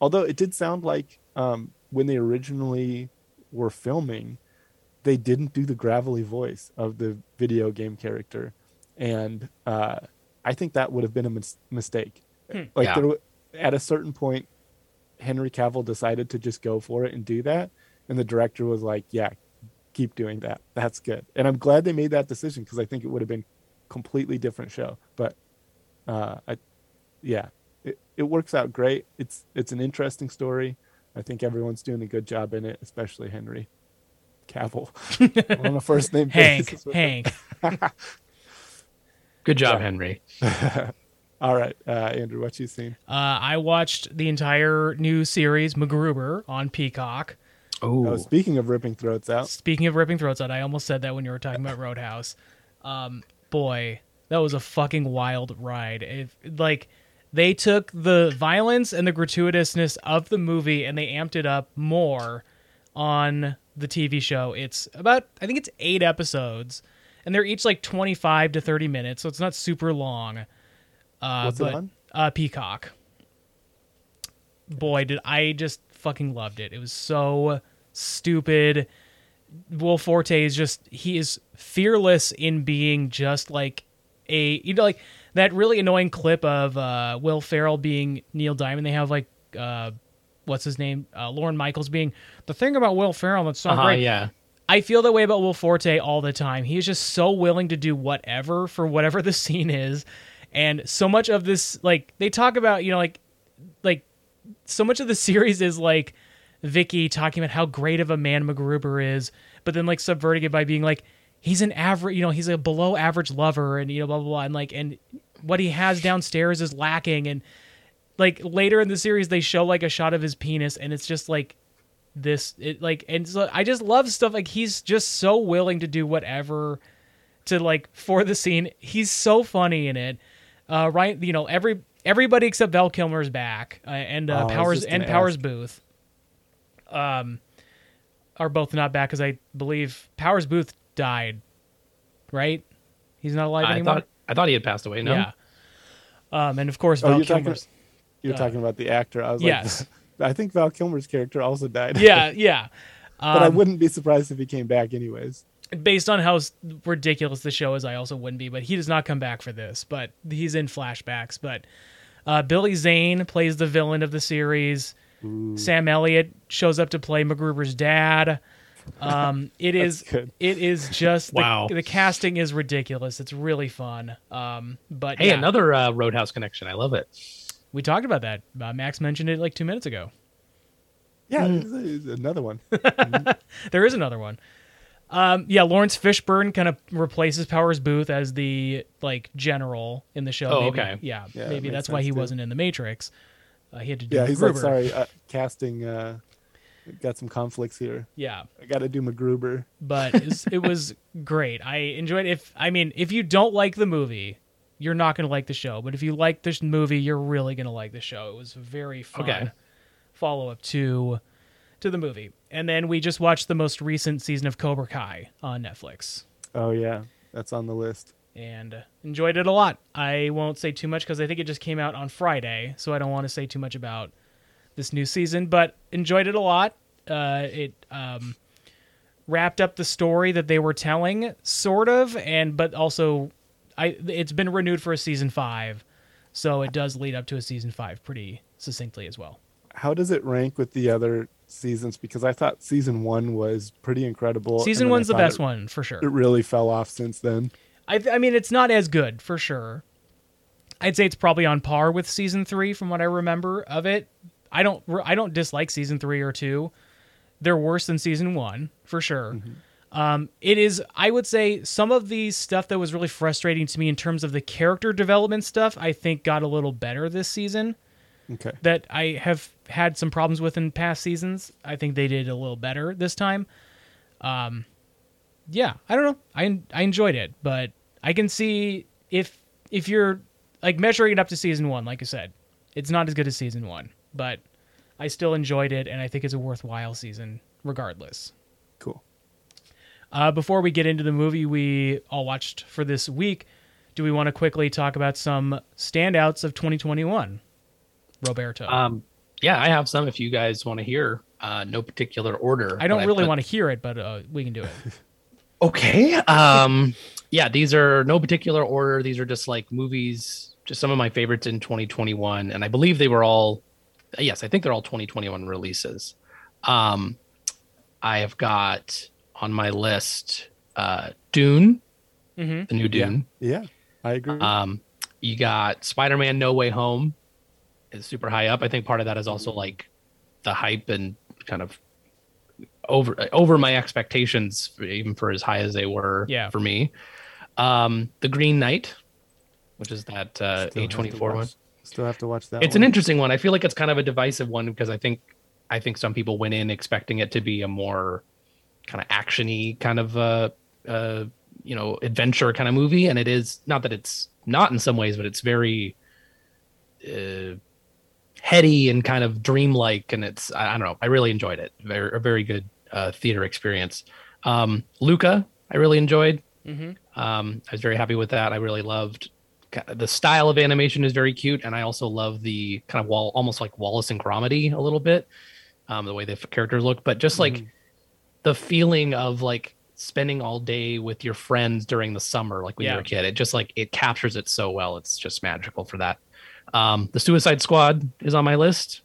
Although it did sound like um, when they originally were filming, they didn't do the gravelly voice of the video game character, and uh, I think that would have been a mis- mistake. Like Yeah. there, w- at a certain point, Henry Cavill decided to just go for it and do that, and the director was like, "Yeah, keep doing that. That's good." And I'm glad they made that decision because I think it would have been completely different show. But uh, I, yeah, it, it works out great. It's it's an interesting story. I think everyone's doing a good job in it, especially Henry Cavill on a first name Hank, basis with. Hank. Good job, Henry. All right, uh, Andrew, what you seen? Uh, I watched the entire new series MacGruber on Peacock. Oh, Oh, speaking of ripping throats out, Speaking of ripping throats out, I almost said that when you were talking about Roadhouse. Um, boy, that was a fucking wild ride. If like they took the violence and the gratuitousness of the movie and they amped it up more on the TV show. It's about I think it's eight episodes, and they're each like twenty five to thirty minutes, so it's not super long. Uh, What's it but, on? Uh, Peacock. Boy, did I just fucking loved it. It was so stupid. Will Forte is just he is fearless in being just like a you know like that really annoying clip of uh Will Ferrell being Neil Diamond. They have like uh what's his name? Uh Lorne Michaels being the thing about Will Ferrell that's so uh-huh, great. yeah. I feel that way about Will Forte all the time. He is just so willing to do whatever for whatever the scene is. And so much of this like they talk about, you know, like like so much of the series is like Vicky talking about how great of a man MacGruber is, but then like subverting it by being like he's an average, you know, he's a below average lover and you know blah blah blah and like and what he has downstairs is lacking and like later in the series they show like a shot of his penis and it's just like this it like and so I just love stuff like he's just so willing to do whatever to like for the scene. He's so funny in it. Uh right, you know, every everybody except Val Kilmer's back uh, and uh, Oh, Powers and gonna Powers. Booth um are both not back cuz I believe Powers Boothe died. Right? He's not alive I anymore. thought I thought he had passed away. No, Yeah. Um and of course Oh, Val you're talking- you're talking about the actor. I was yes. like, I think Val Kilmer's character also died. yeah, yeah. but I Um, wouldn't be surprised if he came back anyways. based on how ridiculous the show is, I also wouldn't be. But he does not come back for this. But he's in flashbacks. But uh, Billy Zane plays the villain of the series. Sam Elliott shows up to play MacGruber's dad. Um, it is good. it is just the, Wow. the casting is ridiculous. It's really fun. Um, but Hey, yeah, another uh, Roadhouse connection. I love it. we talked about that. Uh, Max mentioned it like two minutes ago. Yeah, Mm. there's- there's another one. There is another one. Um, yeah, Laurence Fishburne kind of replaces Powers Boothe as the like general in the show. Oh, maybe, okay. Yeah, Yeah, maybe makes that's why he too. wasn't in the Matrix. Uh, he had to do Yeah, he's like, sorry, uh, casting. Uh, got some conflicts here. Yeah, I got to do MacGruber. but it was, it was great. I enjoyed. It. If I mean, if you don't like the movie, you're not going to like the show. But if you like this movie, you're really going to like the show. It was very fun Okay. follow up to to the movie. And then we just watched the most recent season of Cobra Kai on Netflix. Oh yeah, that's on the list. and enjoyed it a lot. I won't say too much because I think it just came out on Friday, so I don't want to say too much about this new season. But enjoyed it a lot. Uh, it um, wrapped up the story that they were telling, sort of, and but also, I it's been renewed for a season five, so it does lead up to a season five pretty succinctly as well. How does it rank with the other seasons? Because I thought season one was pretty incredible. Season one's the best it- one for sure. It really fell off since then. I, I mean, it's not as good for sure. I'd say it's probably on par with season three from what I remember of it. I don't I don't dislike season three or two. They're worse than season one for sure. Um, it is I would say some of the stuff that was really frustrating to me in terms of the character development stuff. I think got a little better this season Okay. that I have had some problems with in past seasons. I think they did a little better this time. Um, yeah, I don't know. I I enjoyed it, but I can see if if you're like measuring it up to season one, like I said, it's not as good as season one, but I still enjoyed it, and I think it's a worthwhile season regardless. Cool. Uh, before we get into the movie we all watched for this week, do we want to quickly talk about some standouts of 2021? Roberto. Um, yeah, I have some if you guys want to hear. Uh, no particular order. I don't but really put- want to hear it, but uh, we can do it. Okay. Um, yeah, these are no particular order. These are just like movies, just some of my favorites in 2021, and I believe they were all. Yes, I think they're all 2021 releases. Um, I have got on my list uh, Dune, Mhm. the new Dune. Yeah, I agree. Um, you got Spider Man No Way Home is super high up. I think part of that is also like the hype and kind of over over my expectations, even for as high as they were Yeah. for me. Um, the Green Knight, which is that uh, Still A24 one. Still have to watch that. It's one. an interesting one. I feel like it's kind of a divisive one because I think I think some people went in expecting it to be a more kind of actiony kind of uh uh you know adventure kind of movie and it is not that it's not in some ways but it's very uh heady and kind of dreamlike and it's I, I don't know I really enjoyed it very a very good uh theater experience um Luca I really enjoyed Mhm. um I was very happy with that I really loved the style of animation is very cute and i also love the kind of wall almost like wallace and gromedy a little bit um the way the characters look but just like Mm-hmm. the feeling of like spending all day with your friends during the summer like when Yeah. you're a kid it just like it captures it so well it's just magical for that um the suicide squad is on my list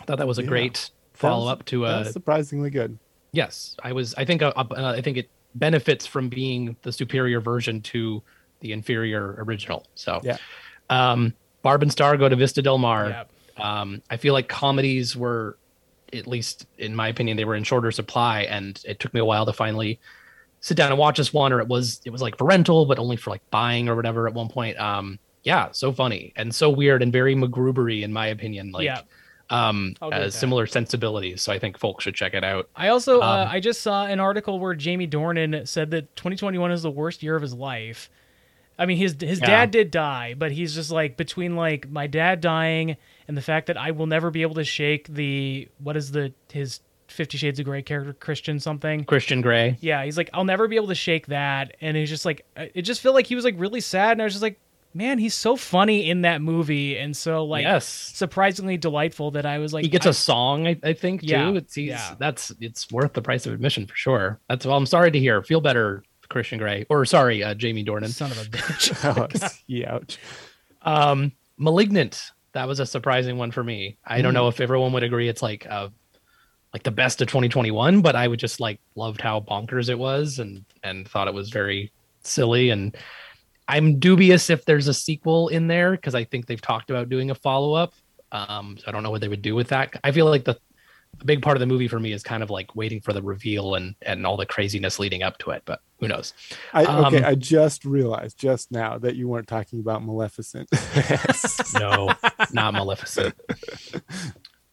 i thought that was a Yeah. great follow up to uh That's surprisingly good. Yes, I was. I think. Uh, uh, I think it benefits from being the superior version to the inferior original. So, Yeah. Um, Barb and Star go to Vista Del Mar. Yep. Um, I feel like comedies were, at least in my opinion, they were in shorter supply, and it took me a while to finally sit down and watch this one. Or it was it was like for rental, but only for like buying or whatever at one point. Um, yeah, so funny and so weird and very MacGrubery in my opinion. Like, Yeah. um, uh, similar sensibilities. So I think folks should check it out. I also uh, Um, I just saw an article where Jamie Dornan said that 2021 is the worst year of his life. I mean, his his Yeah. dad did die, but he's just like between like my dad dying and the fact that I will never be able to shake the what is the his Fifty Shades of Grey character Christian something. Christian Grey. Yeah, he's like I'll never be able to shake that, and he's just like uh, it just felt like he was like really sad, and I was just like, man, he's so funny in that movie, and so like yes. surprisingly delightful that I was like he gets I- a song, I, I think, too. Yeah, It's he's, yeah. that's it's worth the price of admission for sure. That's well, I'm sorry to hear. Feel better, Christian Grey, or sorry, uh, Jamie Dornan. son of a bitch. Oh, yeah, ouch. Um, Malignant. That was a surprising one for me. I don't know if everyone would agree. It's like uh, like the best of 2021, but I would just like loved how bonkers it was and and thought it was very silly and. I'm dubious if there's a sequel in there because I think they've talked about doing a follow up. Um, so I don't know what they would do with that. I feel like the a big part of the movie for me is kind of like waiting for the reveal and and all the craziness leading up to it. But who knows? I, okay, Um, I just realized just now that you weren't talking about Maleficent. No, not Maleficent.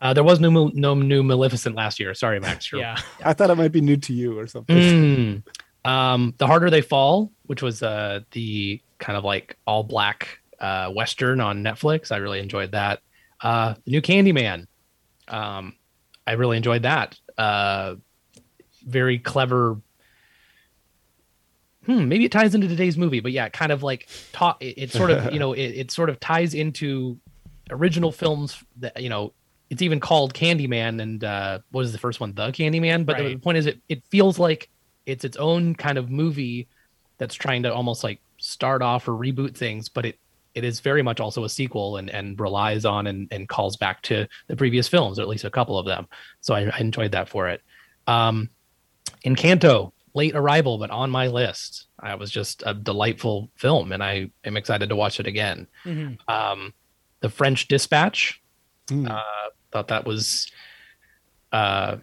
Uh, there was no no new Maleficent last year. Sorry, Max. You're- yeah. I thought it might be new to you or something. Mm. Um, the harder they fall, which was uh the kind of like all black uh western on Netflix. I really enjoyed that. Uh, the new Candyman. Um, I really enjoyed that. Uh, very clever. Hmm, maybe it ties into today's movie, but yeah, kind of like ta- it, it sort of you know it, it sort of ties into original films that you know it's even called Candyman and uh what was the first one the Candyman but the Right. point is it it feels like it's its own kind of movie that's trying to almost like start off or reboot things but it it is very much also a sequel and and relies on and, and calls back to the previous films or at least a couple of them so I, I enjoyed that for it um Encanto late arrival but on my list I was just a delightful film and I am excited to watch it again Mhm. um the French Dispatch Mm. uh, thought that was uh,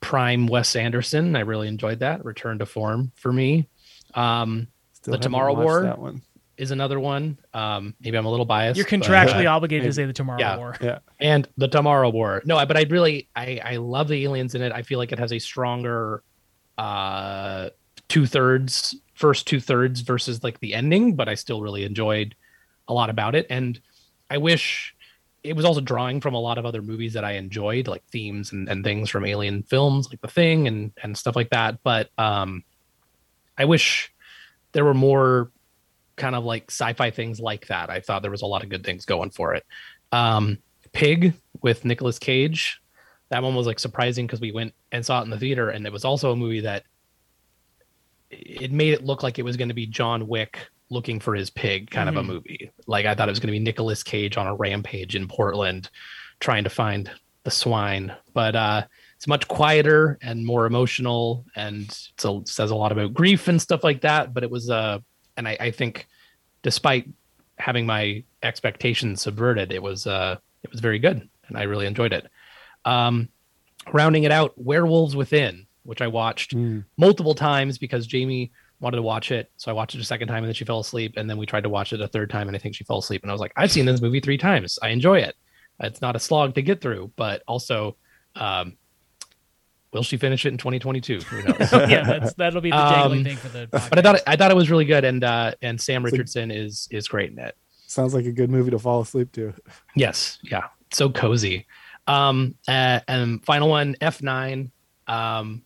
prime Wes Anderson. I really enjoyed that. Return to form for me. Um, Still The Tomorrow War? That one. Is another one. Um, maybe I'm a little biased. You're but- contractually obligated to say the Tomorrow Yeah. War. Yeah. and the Tomorrow War. No, but I really I I love the aliens in it. I feel like it has a stronger uh two thirds first two thirds versus like the ending, but I still really enjoyed a lot about it, and I wish it was also drawing from a lot of other movies that I enjoyed, like themes and, and things from alien films, like The Thing and and stuff like that. But um, I wish there were more kind of like sci-fi things like that. I thought there was a lot of good things going for it. Um, Pig with Nicolas Cage, that one was like surprising because we went and saw it in the theater, and it was also a movie that it made it look like it was going to be John Wick looking for his pig kind of a movie. Like I thought it was going to be Nicolas Cage on a rampage in Portland trying to find the swine, but uh it's much quieter and more emotional and it's a, says a lot about grief and stuff like that, but it was uh and I, I think despite having my expectations subverted, it was uh it was very good and I really enjoyed it. Um rounding it out, Werewolves Within, which I watched Mm. multiple times because Jamie wanted to watch it. So I watched it a second time and then she fell asleep. And then we tried to watch it a third time and I think she fell asleep. And I was like, I've seen this movie three times. I enjoy it. It's not a slog to get through, but also, um, will she finish it in 2022? Who knows? yeah, that's that'll be the jangling Um, thing for the. but I thought it. I thought it was really good. And, uh, and Sam So- Richardson is, is great in it. Sounds like a good movie to fall asleep to. Yes. Yeah. So cozy. Um, uh, and final one, F9. Um,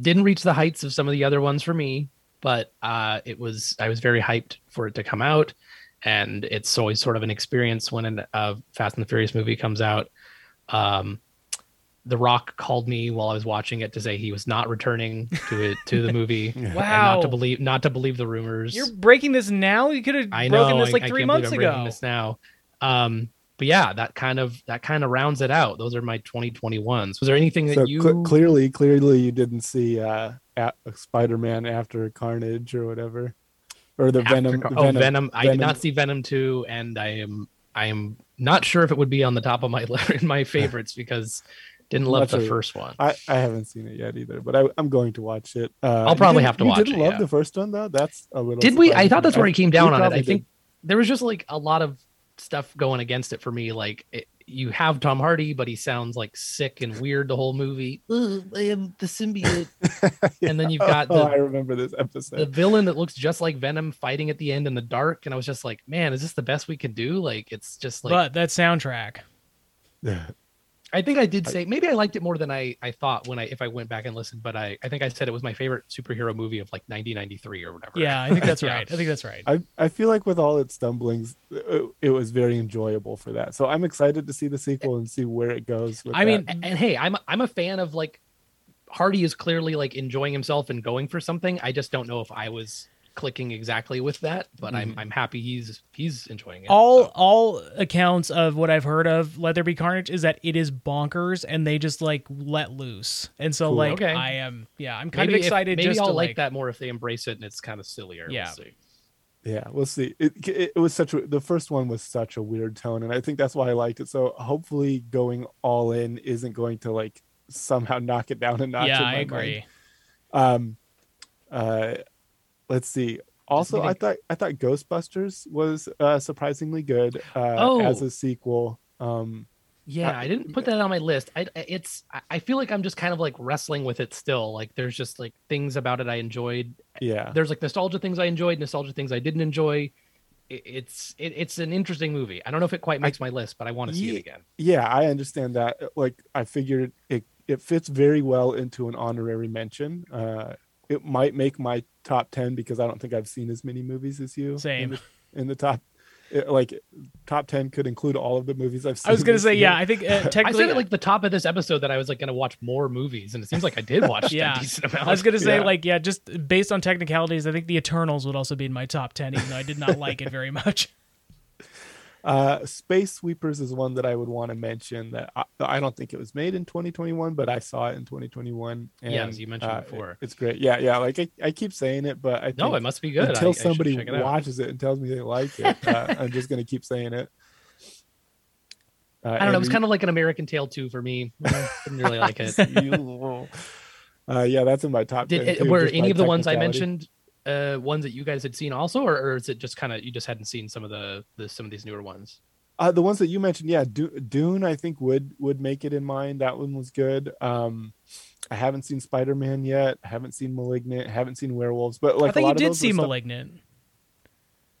didn't reach the heights of some of the other ones for me, but uh, it was I was very hyped for it to come out, and it's always sort of an experience when an- a Fast and the Furious movie comes out. Um, the Rock called me while I was watching it to say he was not returning to it to the movie. and Wow. not to believe not to believe the rumors. You're breaking this now. You could have I know. broken this like I three can't months I'm ago. This now, um, but yeah, that kind of that kind of rounds it out. Those are my 2021s. Was there anything that So you? cl- clearly, clearly, you didn't see uh, a- Spider-Man after Carnage or whatever, or the after Venom. Car- oh, Venom. I did not see Venom 2, and I am I am not sure if it would be on the top of my list in my favorites because didn't love not the sure. first one. I, I haven't seen it yet either, but I, I'm going to watch it. Uh, I'll probably didn't- have to you watch didn't it, love yeah. the first one though. That's a little. Did we? I thought that's me. where he came we down on it. I think did. there was just like a lot of stuff going against it for me. Like it, you have Tom Hardy, but he sounds like sick and weird the whole movie. Ugh, I am the symbiote. And then you've got oh, the- I remember this episode. the villain that looks just like Venom fighting at the end in the dark, and I was just like, man, is this the best we could do? Like, it's just like but that soundtrack. I think I did say maybe I liked it more than I I thought when I if I went back and listened, but I I think I said it was my favorite superhero movie of like 1993 or whatever. Yeah, I think that's Yeah. right. I think that's right. I, I feel like with all its stumblings, it, it was very enjoyable for that. So I'm excited to see the sequel and see where it goes. With I mean, that. And, and hey, I'm I'm a fan of like Hardy is clearly like enjoying himself and going for something. I just don't know if I was clicking exactly with that, but I'm I'm happy he's he's enjoying it. all so. all accounts of what I've heard of Let There Be Carnage is that it is bonkers and they just like let loose. And so Cool. like Okay. I am yeah, I'm kind maybe of if- excited maybe just I'll to like, like that more if they embrace it and it's kind of sillier. We'll Yeah. see. yeah, we'll see. It, it it was such a the first one was such a weird tone, and I think that's why I liked it. So hopefully, going all in isn't going to like somehow knock it down a notch. Yeah, in I agree. mind. Um, uh, let's see. Also, I thought I thought Ghostbusters was uh, surprisingly good uh, Oh. as a sequel. Um, Yeah, Uh, I didn't put that on my list. I it's I- I feel like I'm just kind of like wrestling with it still. Like there's just like things about it I enjoyed. yeah, There's like nostalgia things I enjoyed, nostalgia things I didn't enjoy. It, it's it, it's an interesting movie. I don't know if it quite makes my list, but I want to see it again. yeah, I understand that. Like, I figured it it fits very well into an honorary mention. Uh, it might make my top ten because I don't think I've seen as many movies as you. Same. in the, in the top. it- like top ten could include all of the movies I've seen. I was gonna say year. yeah, I think uh, I technically said at like the top of this episode that I was like going to watch more movies, and it seems like I did watch Yeah. a decent amount. I was gonna say Yeah. like yeah, just based on technicalities, I think the Eternals would also be in my top ten, even though I did not like it very much. Uh, Space Sweepers is one that I would want to mention. That I, I don't think it was made in 2021, but I saw it in 2021. And, Yeah, as you mentioned uh, before. it's great. Yeah, yeah. Like I, I keep saying it, but I no, it must be good. Until I somebody check it out. watches it and tells me they like it. Uh, I'm just gonna keep saying it. Uh, I don't know. It was kind of like an American Tail too for me. I didn't really like it. uh, yeah, that's in my top. Did 10 too, were just by any of the ones I mentioned uh ones that you guys had seen also, or, or is it just kind of you just hadn't seen some of the, the some of these newer ones? Uh, the ones that you mentioned, yeah, Dune, I think would would make it in mine. That one was good. Um, I haven't seen Spider Man yet. I haven't seen Malignant. Haven't seen Werewolves, but like I think lot you did see were stuff- Malignant.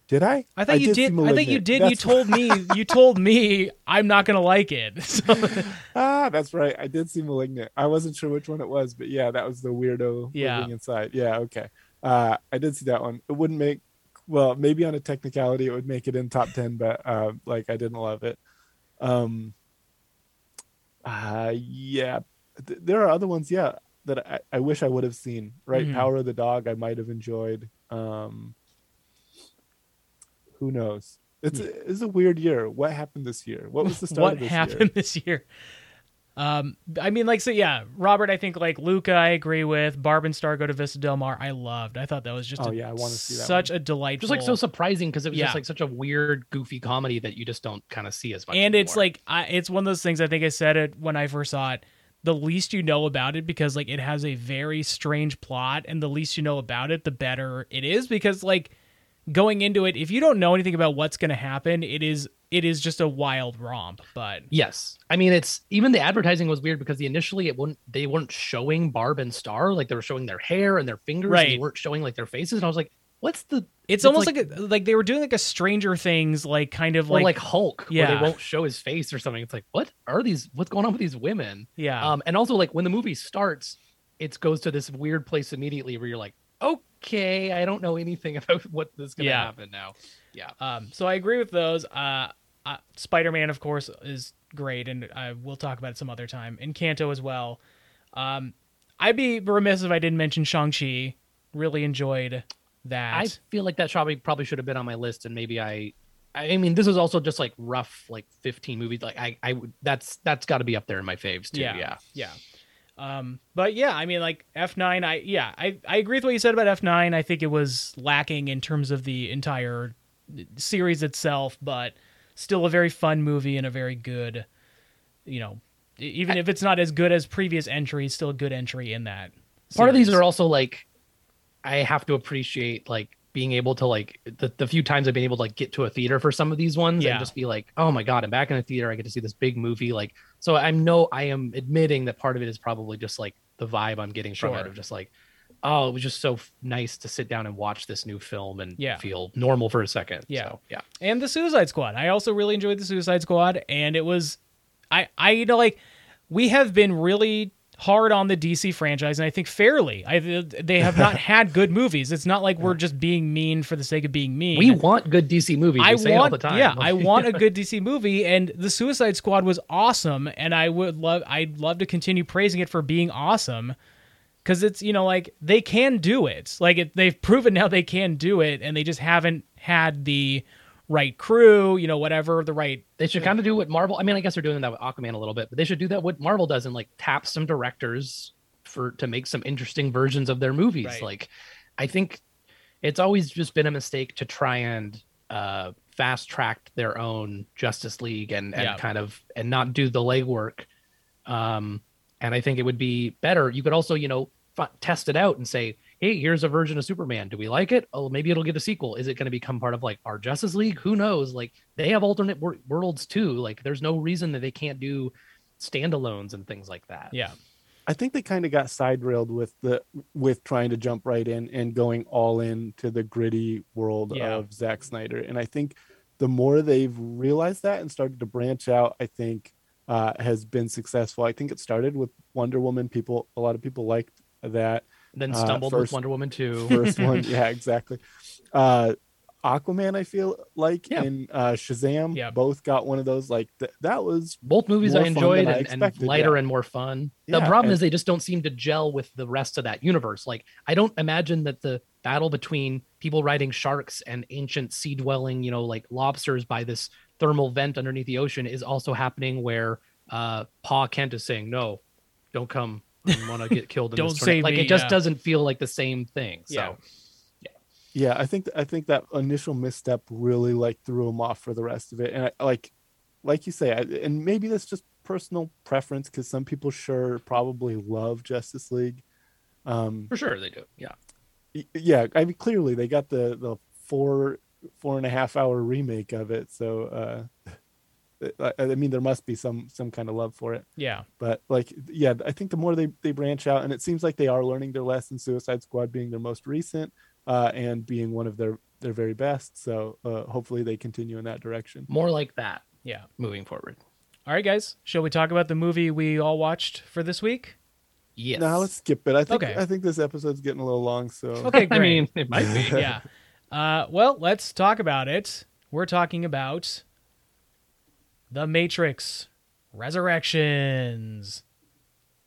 Did I? I thought you see did. I think you Malignant. did. You told me. You told me I'm not gonna like it. So, ah, that's right. I did see Malignant. I wasn't sure which one it was, but yeah, that was the weirdo Yeah. living inside. Yeah, okay. Uh, I did see that one. It wouldn't make well, maybe on a technicality it would make it in top ten, but uh, like I didn't love it. Um, uh, yeah, Th- there are other ones. Yeah, that I, I wish I would have seen. Right, Mhm. Power of the Dog. I might have enjoyed. Um, who knows? It's a, it's a weird year. What happened this year? What was the start what of this happened year? this year? Um, I mean, like, so yeah, Robert. I think like Luca, I agree with. Barb and Star go to Vista Del Mar. I loved. I thought that was just Oh, a- yeah, I wanna see that such one. a delightful. Just like so surprising because it was Yeah. just like such a weird, goofy comedy that you just don't kind of see as much. and it's like I, it's one of those things. I think I said it when I first saw it. The least you know about it, because like it has a very strange plot, and the least you know about it, the better it is. Because like going into it, if you don't know anything about what's going to happen, it is it is just a wild romp. But Yes, I mean it's even the advertising was weird because the initially it wouldn't they weren't showing Barb and Star like they were showing their hair and their fingers, and they Right. weren't showing like their faces, and I was like, what's the? it's, It's almost like- like a, like they were doing like a Stranger Things like kind of like, like, Hulk, where Yeah. they won't show his face or something. It's like, what are these? What's going on with these women? yeah Um, and also like when the movie starts, it goes to this weird place immediately where you're like, okay, I don't know anything about what is gonna Yeah. happen now. Yeah, Um, so I agree with those. Uh, uh, Spider-Man, of course, is great, and I will talk about it some other time. Encanto as well. Um, I'd be remiss if I didn't mention Shang-Chi. Really enjoyed that. I feel like that probably probably should have been on my list, and maybe I. I mean, this is also just like rough, like 15 movies. Like I, I would. That's that's got to be up there in my faves too. Yeah. Yeah. yeah. Um, but yeah, I mean, like F9, I yeah, I, I agree with what you said about F9. I think it was lacking in terms of the entire series itself, but still a very fun movie and a very good, you know, even if it's not as good as previous entries, still a good entry in that. part of these are also like i have to appreciate like being able to like the, the few times i've been able to like get to a theater for some of these ones Yeah. and just be like oh my god i'm back in a theater i get to see this big movie like so i'm no i am admitting that part of it is probably just like the vibe i'm getting from it of just like oh it was just so f- nice to sit down and watch this new film and Yeah. feel normal for a second Yeah. so, yeah and the Suicide Squad. I also really enjoyed the Suicide Squad, and it was, I, I, you know, like we have been really hard on the DC franchise, and I think fairly. I, they have not had good movies. It's not like we're just being mean for the sake of being mean. we want good dc movies I we say it want, all the time yeah, I want a good DC movie, and the Suicide Squad was awesome, and I would love, I'd love to continue praising it for being awesome, because it's you know like they can do it, like it, they've proven now they can do it, and they just haven't had the right crew, you know, whatever the right, They should kind of do what Marvel. I mean, I guess they're doing that with Aquaman a little bit, but they should do that what Marvel does and like tap some directors for to make some interesting versions of their movies. Right. Like, I think it's always just been a mistake to try and uh, fast track their own Justice League and and Yeah. kind of and not do the legwork. Um, and I think it would be better. You could also, you know, f- test it out and say, hey, here's a version of Superman. Do we like it? Oh, maybe it'll get a sequel. Is it going to become part of like our Justice League? Who knows? Like they have alternate wor- worlds too. Like there's no reason that they can't do standalones and things like that. yeah, I think they kind of got side railed with the with trying to jump right in and going all in to the gritty world Yeah. of Zack Snyder. And I think the more they've realized that and started to branch out, I think uh, has been successful. I think it started with Wonder Woman. People, a lot of people liked that Then Uh, stumbled first- with Wonder Woman 2. first one. yeah, exactly. Uh, Aquaman, I feel like, Yeah. and uh, Shazam Yeah. both got one of those. Like th- that was Both movies I enjoyed I and, and lighter yeah. and more fun. The problem and- is they just don't seem to gel with the rest of that universe. Like I don't imagine that the battle between people riding sharks and ancient sea dwelling, you know, like lobsters by this thermal vent underneath the ocean is also happening where uh Pa Kent is saying, No, don't come. I want to get killed in Don't this tornado." save Like me, it just yeah. doesn't feel like the same thing. So Yeah. yeah i think i think that initial misstep really like threw him off for the rest of it and I, like like you say I, and maybe that's just personal preference because some people sure probably love justice league um for sure they do. Yeah. yeah i mean clearly they got the the four four and a half hour remake of it so uh I, I mean there must be some some kind of love for it yeah, but like yeah i think the more they, they branch out and it seems like they are learning their lesson suicide squad being their most recent uh, and being one of their their very best. So uh, hopefully they continue in that direction. More like that Yeah. moving forward. All right, guys. Shall we talk about the movie we all watched for this week? Yes. Now let's skip it. I think Okay. I think this episode's getting a little long. So Okay, great. I mean, it might be. yeah. Uh, well, let's talk about it. We're talking about The Matrix Resurrections.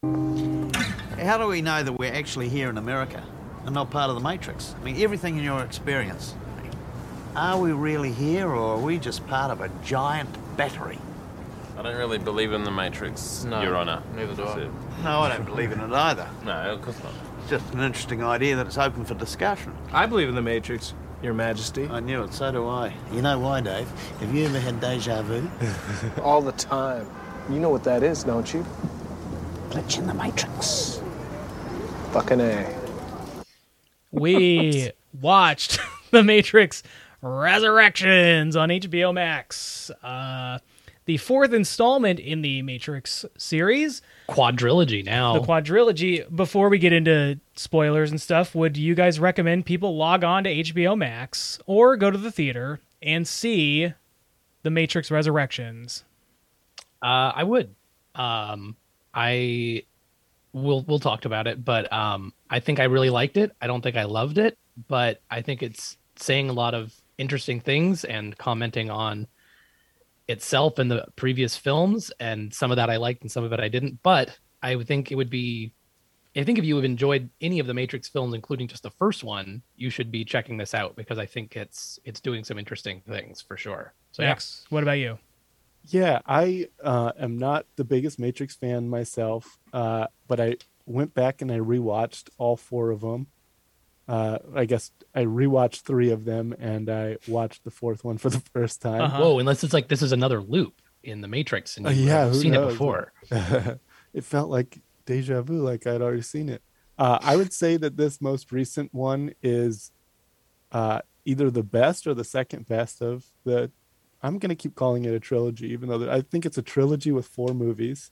How do we know that we're actually here in America and not part of the Matrix? I mean, everything in your experience. Are we really here or are we just part of a giant battery? I don't really believe in the Matrix, no, Your Honor. neither do I. it. No, I don't believe in it either. No, of course not. It's just an interesting idea that it's open for discussion. I believe in the Matrix, Your Majesty. I knew it, so do I. You know why, Dave? Have you ever had deja vu? All the time. You know what that is, don't you? Glitch in the Matrix. Fucking A. We watched The Matrix Resurrections on HBO Max. Uh, the fourth installment in the Matrix series. Quadrilogy now. the quadrilogy. Before we get into spoilers and stuff, would you guys recommend people log on to HBO Max or go to the theater and see The Matrix Resurrections? Uh, I would. Um, I we'll we'll talk about it, but um, I think I really liked it. I don't think I loved it, but I think it's saying a lot of interesting things and commenting on itself and the previous films, and some of that I liked and some of it I didn't. But I would think it would be. I think if you have enjoyed any of the Matrix films, including just the first one, you should be checking this out because I think it's it's doing some interesting things for sure. So yeah. Max, what about you? Yeah, I uh, am not the biggest Matrix fan myself, uh, but I went back and I rewatched all four of them. Uh, I guess I rewatched three of them, and I watched the fourth one for the first time. Uh-huh. Whoa, unless it's like this is another loop in the Matrix and Uh, you've yeah, who seen knows? it before. it felt like deja vu, like I'd already seen it. Uh, I would say that this most recent one is uh, either the best or the second best of the. I'm gonna keep calling it a trilogy, even though I think it's a trilogy with four movies,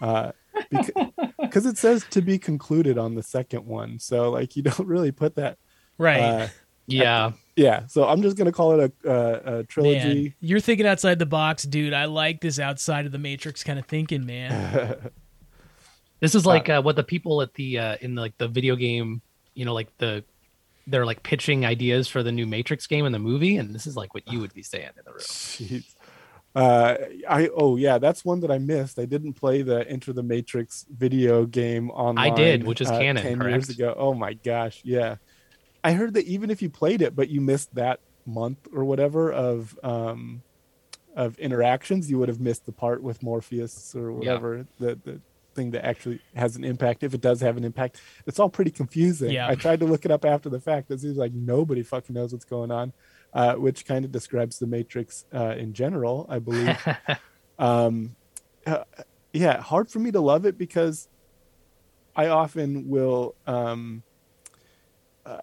uh, because it says to be concluded on the second one. So like you don't really put that. Right. Uh, Yeah. yeah, so I'm just gonna call it a, a, a trilogy. Man, you're thinking outside the box, dude. I like this outside of the Matrix kind of thinking, man. This is like uh, what the people at the uh, in like the video game, you know, like the they're like pitching ideas for the new Matrix game and the movie, and this is like what you would be saying in the room. Jeez. Uh, I oh yeah, that's one that I missed. I didn't play the Enter the Matrix video game online. I did, which is uh, canon, ten years ago. Oh my gosh, yeah. I heard that even if you played it, but you missed that month or whatever of um of interactions, you would have missed the part with Morpheus or whatever the the thing that actually has an impact. If it does have an impact, it's all pretty confusing. Yeah. I tried to look it up after the fact. It seems like nobody fucking knows what's going on uh, which kind of describes the Matrix uh, in general, I believe. um, uh, yeah, hard for me to love it because I often will um, uh,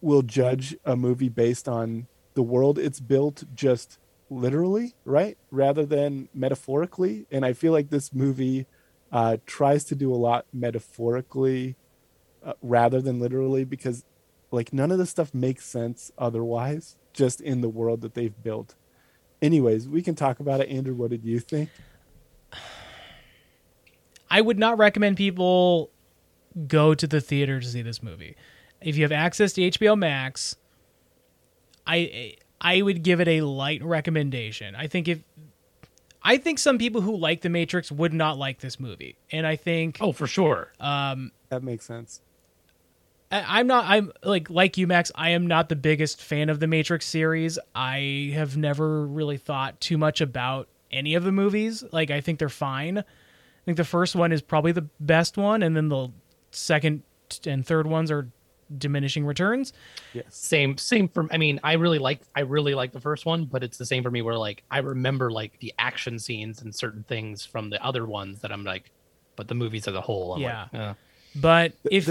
will judge a movie based on the world it's built just literally, right, rather than metaphorically. And I feel like this movie uh, tries to do a lot metaphorically uh, rather than literally because like none of this stuff makes sense otherwise just in the world that they've built anyways we can talk about it andrew what did you think I would not recommend people go to the theater to see this movie. If you have access to HBO Max, I I would give it a light recommendation. I think if I think some people who like The Matrix would not like this movie, and I think Oh, for sure. um, that makes sense I- I'm not. I'm like like you, Max. I am not the biggest fan of the Matrix series. I have never really thought too much about any of the movies. Like I think they're fine. I think the first one is probably the best one, and then the second and third ones are diminishing returns. Yeah, Same, same for. I mean, I really like, I really like the first one, but it's the same for me. Where like I remember like the action scenes and certain things from the other ones that I'm like, but the movies as a whole, I'm Yeah. like, uh, But if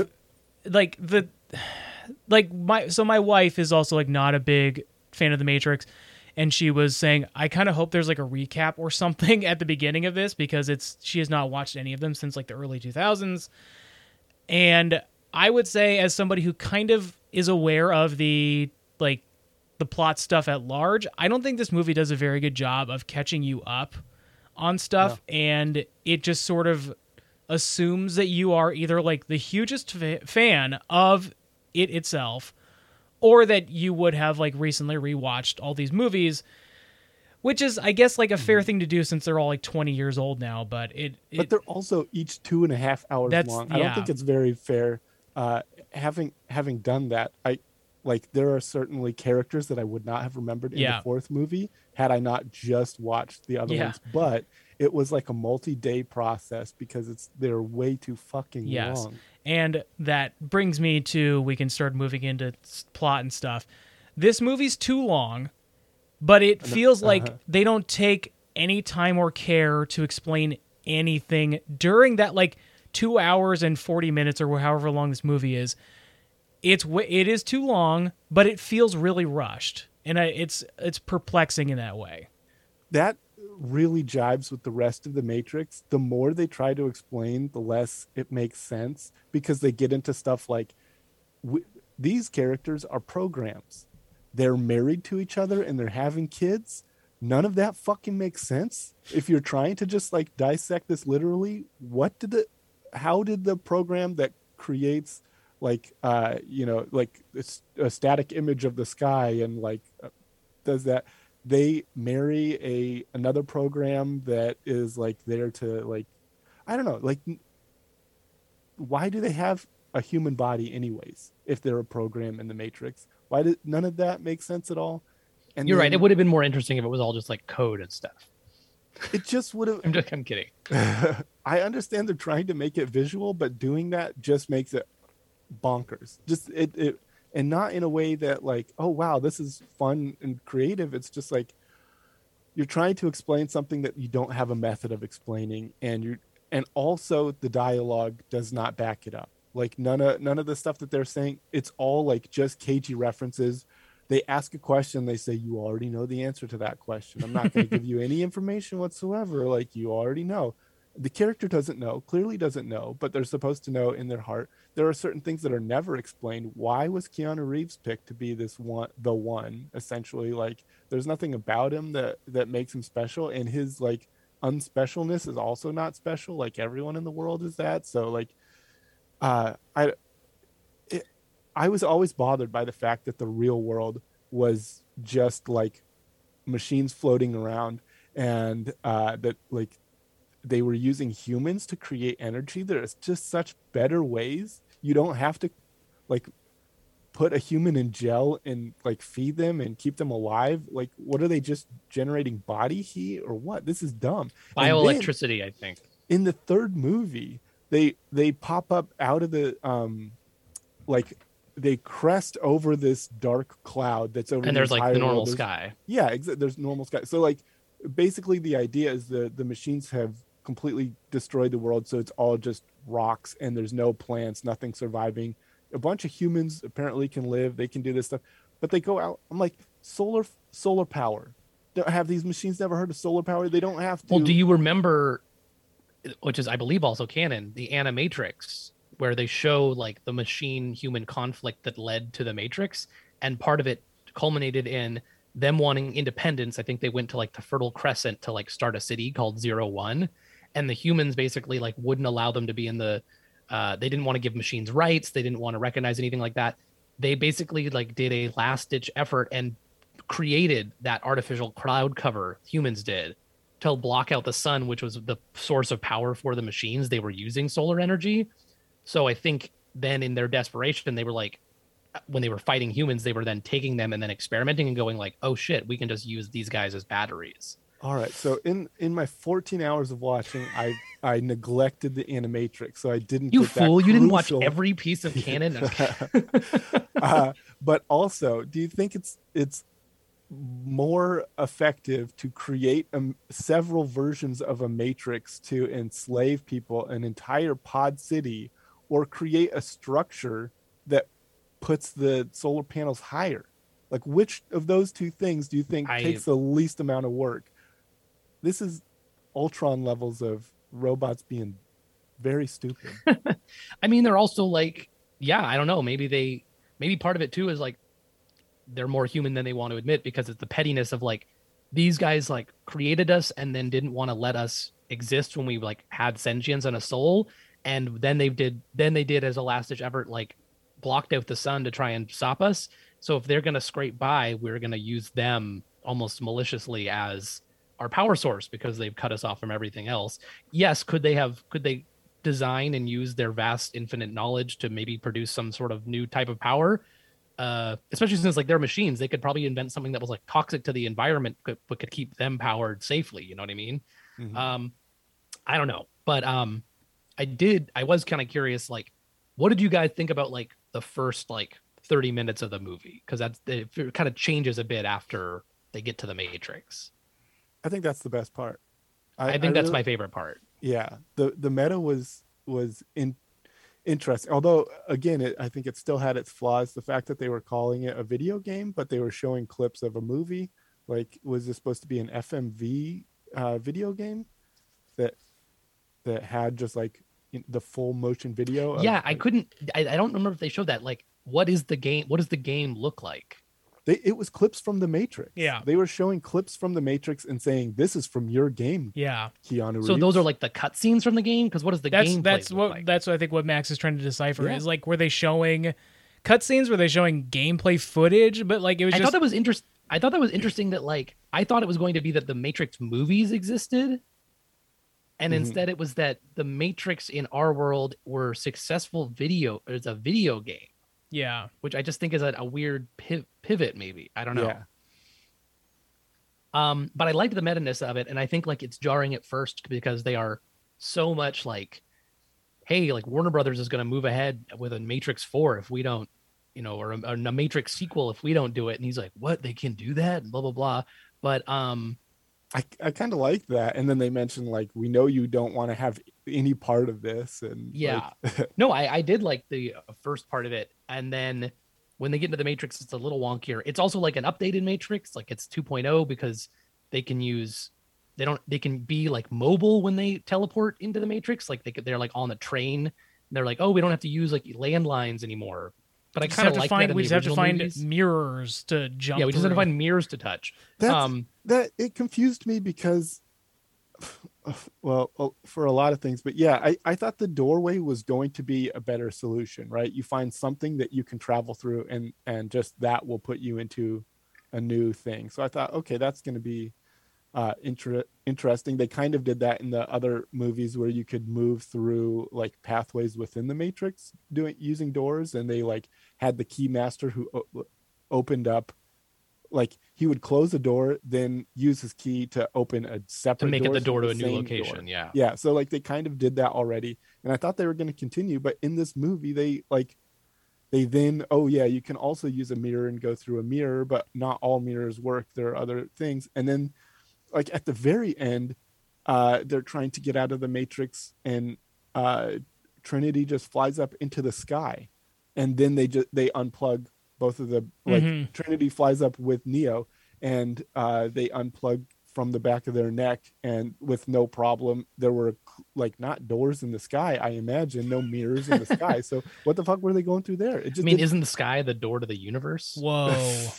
like the like my so my wife is also like not a big fan of the Matrix and she was saying I kind of hope there's like a recap or something at the beginning of this because it's she has not watched any of them since like the early 2000s and I would say as somebody who kind of is aware of the like the plot stuff at large, I don't think this movie does a very good job of catching you up on stuff, and it just sort of assumes that you are either like the hugest fa- fan of it itself, or that you would have like recently rewatched all these movies. Which is, I guess, like a fair thing to do since they're all like 20 years old now. But it, it but they're also each two and a half hours long. I don't think it's very fair. Uh, having having done that, I like there are certainly characters that I would not have remembered in Yeah. the fourth movie had I not just watched the other Yeah. ones. But it was like a multi-day process because it's they're way too fucking Yes. long. And that brings me to we can start moving into plot and stuff. This movie's too long, but it feels like uh-huh. they don't take any time or care to explain anything during that like 2 hours and 40 minutes or however long this movie is. It's it is too long, but it feels really rushed. And I, it's it's perplexing in that way. that really jives with the rest of the matrix the more they try to explain the less it makes sense because they get into stuff like w- these characters are programs. They're married to each other and they're having kids. None of that fucking makes sense. If you're trying to just like dissect this literally what did the how did the program that creates like uh you know like a static image of the sky and like uh, does that they marry a another program that is like there to like i don't know like why do they have a human body anyways if they're a program in the matrix why did none of that make sense at all and You're right. It would have been more interesting if it was all just like code and stuff. it just would have I'm just I'm kidding. I understand they're trying to make it visual, but doing that just makes it bonkers. Just it, it and not in a way that like, oh wow, this is fun and creative. It's just like you're trying to explain something that you don't have a method of explaining and you and also the dialogue does not back it up. Like none of none of the stuff that they're saying, it's all like just cagey references. They ask a question, they say, You already know the answer to that question. I'm not going to give you any information whatsoever. Like, you already know. The character doesn't know, clearly doesn't know, but they're supposed to know in their heart. There are certain things that are never explained. Why was Keanu Reeves picked to be this one, the one, essentially? Like, there's nothing about him that, that makes him special. And his, like, unspecialness is also not special. Like, everyone in the world is that. So, like, uh, I, it, I was always bothered by the fact that the real world was just like machines floating around and uh, that like they were using humans to create energy. There's just such better ways. You don't have to like put a human in gel and like feed them and keep them alive. Like, what are they just generating body heat or what? This is dumb. And then- Bioelectricity, I think. in the third movie they they pop up out of the um like they crest over this dark cloud that's over And the there's like the normal world. There's- sky. yeah exa- there's normal sky so like basically the idea is the the machines have completely destroyed the world so it's all just rocks and there's no plants nothing surviving. A bunch of humans apparently can live they can do this stuff but they go out i'm like solar solar power. Don't have these machines never heard of solar power? They don't have to. Well, do you remember, which is I believe also canon, the Animatrix, where they show like the machine human conflict that led to the Matrix, and part of it culminated in them wanting independence. I think they went to like the Fertile Crescent to like start a city called Zero One, and the humans basically like wouldn't allow them to be in the. Uh, they didn't want to give machines rights. They didn't want to recognize anything like that. They basically like did a last ditch effort and created that artificial cloud cover humans did to block out the sun, which was the source of power for the machines. They were using solar energy. So I think then in their desperation, they were like, when they were fighting humans, they were then taking them and then experimenting and going like, oh shit, we can just use these guys as batteries. All right. So in in my 14 hours of watching, I I neglected the animatrix, so I didn't. You get that fool! You didn't watch every piece of canon. uh, but also, do you think it's it's more effective to create um, several versions of a matrix to enslave people, an entire pod city, or create a structure that puts the solar panels higher? Like, which of those two things do you think I- takes the least amount of work? This is Ultron levels of robots being very stupid. I mean, they're also like, yeah, I don't know. Maybe they, maybe part of it too is like, they're more human than they want to admit because it's the pettiness of like these guys like created us and then didn't want to let us exist when we like had sentience and a soul and then they did then they did as a last ditch effort like blocked out the sun to try and stop us so if they're going to scrape by we're going to use them almost maliciously as our power source because they've cut us off from everything else. Yes could they have could they design and use their vast infinite knowledge to maybe produce some sort of new type of power? Uh especially since like they're machines they could probably invent something that was like toxic to the environment but, but could keep them powered safely you know what i mean? Mhm. um i don't know but um i did i was kind of curious like what did you guys think about like the first like 30 minutes of the movie? Because that's it kind of changes a bit after they get to the matrix I think that's the best part. i, think that's really- my favorite part. Yeah. The the meta was was in interesting. Although again it, i think it still had its flaws. The fact that they were calling it a video game but they were showing clips of a movie. Like was this supposed to be an fmv uh, video game that that had just like in- the full motion video of, yeah i couldn't I, I don't remember if they showed that. Like what is the game what does the game look like they, it was clips from the matrix Yeah. they were showing clips from the matrix and saying this is from your game Yeah. keanu Reeves. so those are like the cutscenes from the game because what is the That's game that's what that's what I think what Max is trying to decipher Yeah. is like were they showing cutscenes? Were they showing gameplay footage? But like it was I just thought that was interesting. I thought that was interesting that like I thought it was going to be that the Matrix movies existed, and Mhm. instead it was that the Matrix in our world were successful video. It's a video game, yeah. which I just think is a, a weird piv- pivot. Maybe I don't know. yeah Um, but I liked the meta-ness of it, and I think like it's jarring at first because they are so much like, hey, like Warner Brothers is going to move ahead with a Matrix Four if we don't, you know, or a, or a Matrix sequel if we don't do it. And he's like, what? They can do that? And blah blah blah. But um, I, I kind of like that. And then they mentioned like we know you don't want to have any part of this, and Yeah. like, no, I I did like the uh, first part of it, and then when they get into the Matrix, it's a little wonkier. It's also like an updated Matrix, like it's 2.0 because they can use they don't they can be like mobile when they teleport into the Matrix. Like they could, they're like on the train. And they're like, oh, we don't have to use like landlines anymore. But I kind of like find that in we the just have to find movies. mirrors to jump. Yeah, we just have to find mirrors to touch. That's, um, that it confused me because well uh, for a lot of things but yeah I, I thought the doorway was going to be a better solution right you find something that you can travel through and and just that will put you into a new thing so i thought okay that's going to be uh inter- interesting they kind of did that in the other movies where you could move through like pathways within the matrix doing using doors and they like had the key master who o- opened up like he would close the door then use his key to open a separate to make it the door to from a new location. door. Yeah. yeah so like they kind of did that already and i thought they were going to continue but in this movie they like they then oh yeah you can also use a mirror and go through a mirror but not all mirrors work there are other things and then like at the very end uh they're trying to get out of the matrix and uh trinity just flies up into the sky and then they just they unplug both of the like Mhm. trinity flies up with neo and uh they unplug from the back of their neck and with no problem there were like not doors in the sky i imagine no mirrors in the sky so what the fuck were they going through there it I just mean, didn't- isn't the sky the door to the universe? Whoa. it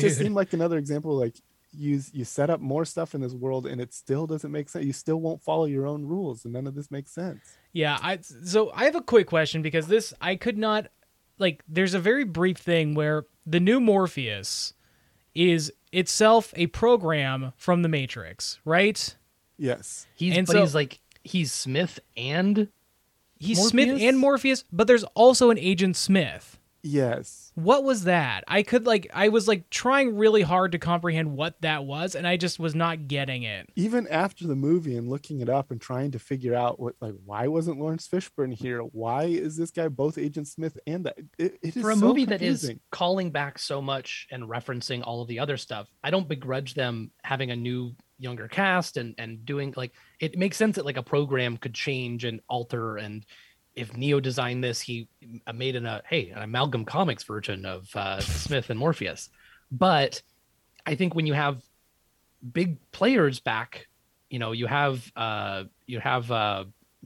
just Dude. seemed like another example like you you set up more stuff in this world and it still doesn't make sense you still won't follow your own rules and none of this makes sense Yeah, I so I have a quick question because this I could not like there's a very brief thing where the new Morpheus is itself a program from the Matrix, right? yes He's And but so- he's like he's Smith and He's Smith and Morpheus, but there's also an Agent Smith. Yes What was that? I could like I was like trying really hard to comprehend what that was and I just was not getting it. even after the movie and looking it up and trying to figure out what like why wasn't Laurence Fishburne here why is this guy both agent smith and that it, it is for a so movie that is calling back so much and referencing all of the other stuff i don't begrudge them having a new younger cast and and doing like it makes sense that like a program could change and alter and if neo designed this he uh, made an a hey an amalgam comics version of uh, smith and morpheus but i think when you have big players back you know you have uh you have uh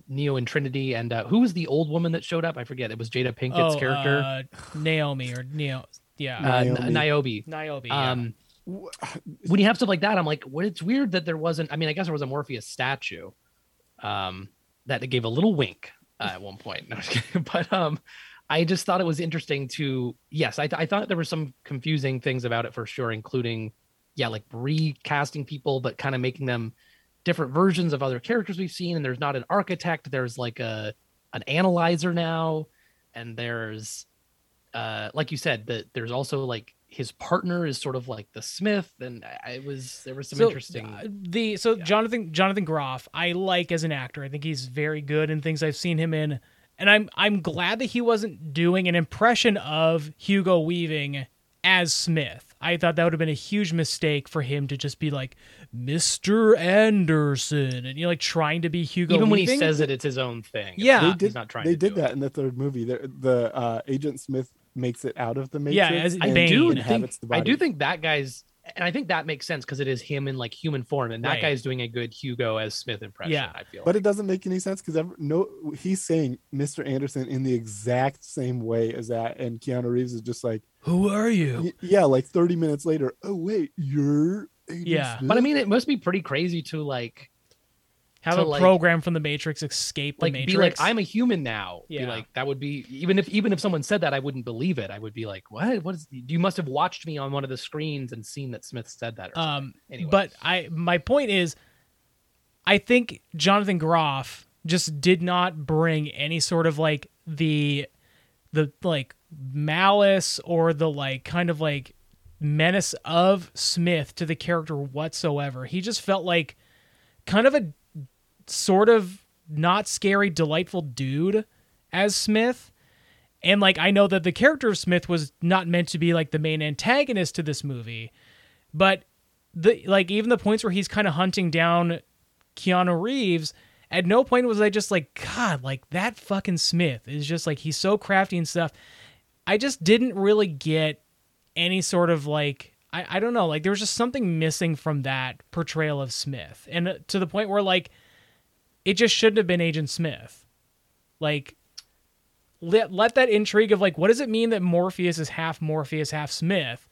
neo and trinity and uh who was the old woman that showed up i forget it was jada pinkett's oh, character uh, Naomi or Neo Yeah. uh, Niobe. Niobe. Niobe. Yeah. Um, when you have stuff like that, I'm like, what? It's weird that there wasn't. I mean, I guess there was a Morpheus statue, um, that gave a little wink uh, at one point. No, but um, I just thought it was interesting to. Yes, I, th- I thought there were some confusing things about it for sure, including, yeah, like recasting people, but kind of making them different versions of other characters we've seen. And there's not an architect. There's like a an analyzer now, and there's uh like you said that there's also like his partner is sort of like the smith and I- it was there was some So, interesting uh, the so Jonathan Jonathan Groff, I like as an actor. I think he's very good in things I've seen him in, and I'm I'm glad that he wasn't doing an impression of Hugo Weaving as Smith. I thought that would have been a huge mistake for him to just be like Mr. Anderson and you know like trying to be Hugo. even when he says it it's his own thing Yeah. not- they he's did. not trying they to did do that it. in the third movie. The, the uh, Agent Smith makes it out of the Matrix. Yeah, as i and Bane. do inhabits think the i do think that guy's and i think that makes sense because it is him in like human form and that Right. guy's doing a good hugo as smith impression Yeah. i feel But like. it doesn't make any sense because no, he's saying Mr. Anderson in the exact same way as that, and Keanu Reeves is just like, Who are you? y- yeah, like thirty minutes later. Oh wait, you're. Agent Yeah. But i mean it must be pretty crazy to like Have a like- program from the Matrix escape the like Matrix. be like i'm a human now be Yeah. like that would be even if even if someone said that i wouldn't believe it i would be like what what is you must have watched me on one of the screens and seen that smith said that or something. Um, Anyway. but I my point is, I think Jonathan Groff just did not bring any sort of like the the like malice or the like kind of like menace of Smith to the character whatsoever. He just felt like kind of a sort of not scary, delightful dude as Smith. And like I know that the character of Smith was not meant to be like the main antagonist to this movie, but the like even the points where he's kind of hunting down Keanu Reeves, at no point was I just like, God, like that fucking Smith is just like he's so crafty and stuff. I just didn't really get any sort of like I, I don't know, like there was just something missing from that portrayal of Smith. And uh, to the point where like it just shouldn't have been Agent Smith. Like let let that intrigue of like what does it mean that Morpheus is half Morpheus, half Smith?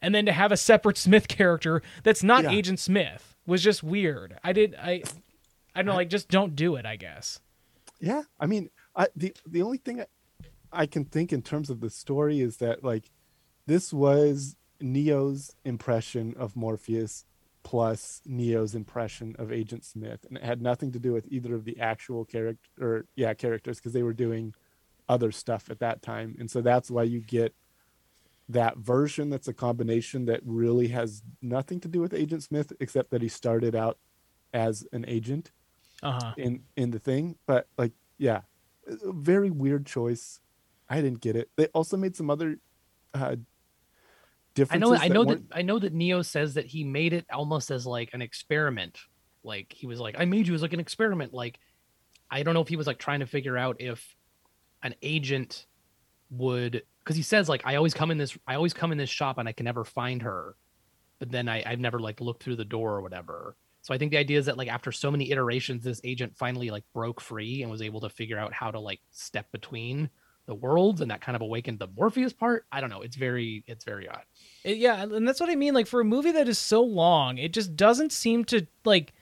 And then to have a separate Smith character that's not Yeah. Agent Smith was just weird. I did I I don't know, like just don't do it, I guess. Yeah, I mean, I the the only thing I, I can think in terms of the story is that like this was Neo's impression of Morpheus plus Neo's impression of Agent Smith, and it had nothing to do with either of the actual character or yeah characters because they were doing other stuff at that time, and so that's why you get that version that's a combination that really has nothing to do with Agent Smith except that he started out as an agent Uh-huh. in in the thing. But like yeah very weird choice. I didn't get it. They also made some other uh I know I know that weren't- I know that Neo says that he made it almost as like an experiment. Like he was like, I made you as like an experiment. Like I don't know if he was like trying to figure out if an agent would because he says like I always come in this I always come in this shop and I can never find her. But then I, I've never like looked through the door or whatever. So I think the idea is that like after so many iterations, this agent finally like broke free and was able to figure out how to like step between the worlds and that kind of awakened the Morpheus part. I don't know. It's very it's very odd. Yeah, and that's what I mean. Like for a movie that is so long, it just doesn't seem to like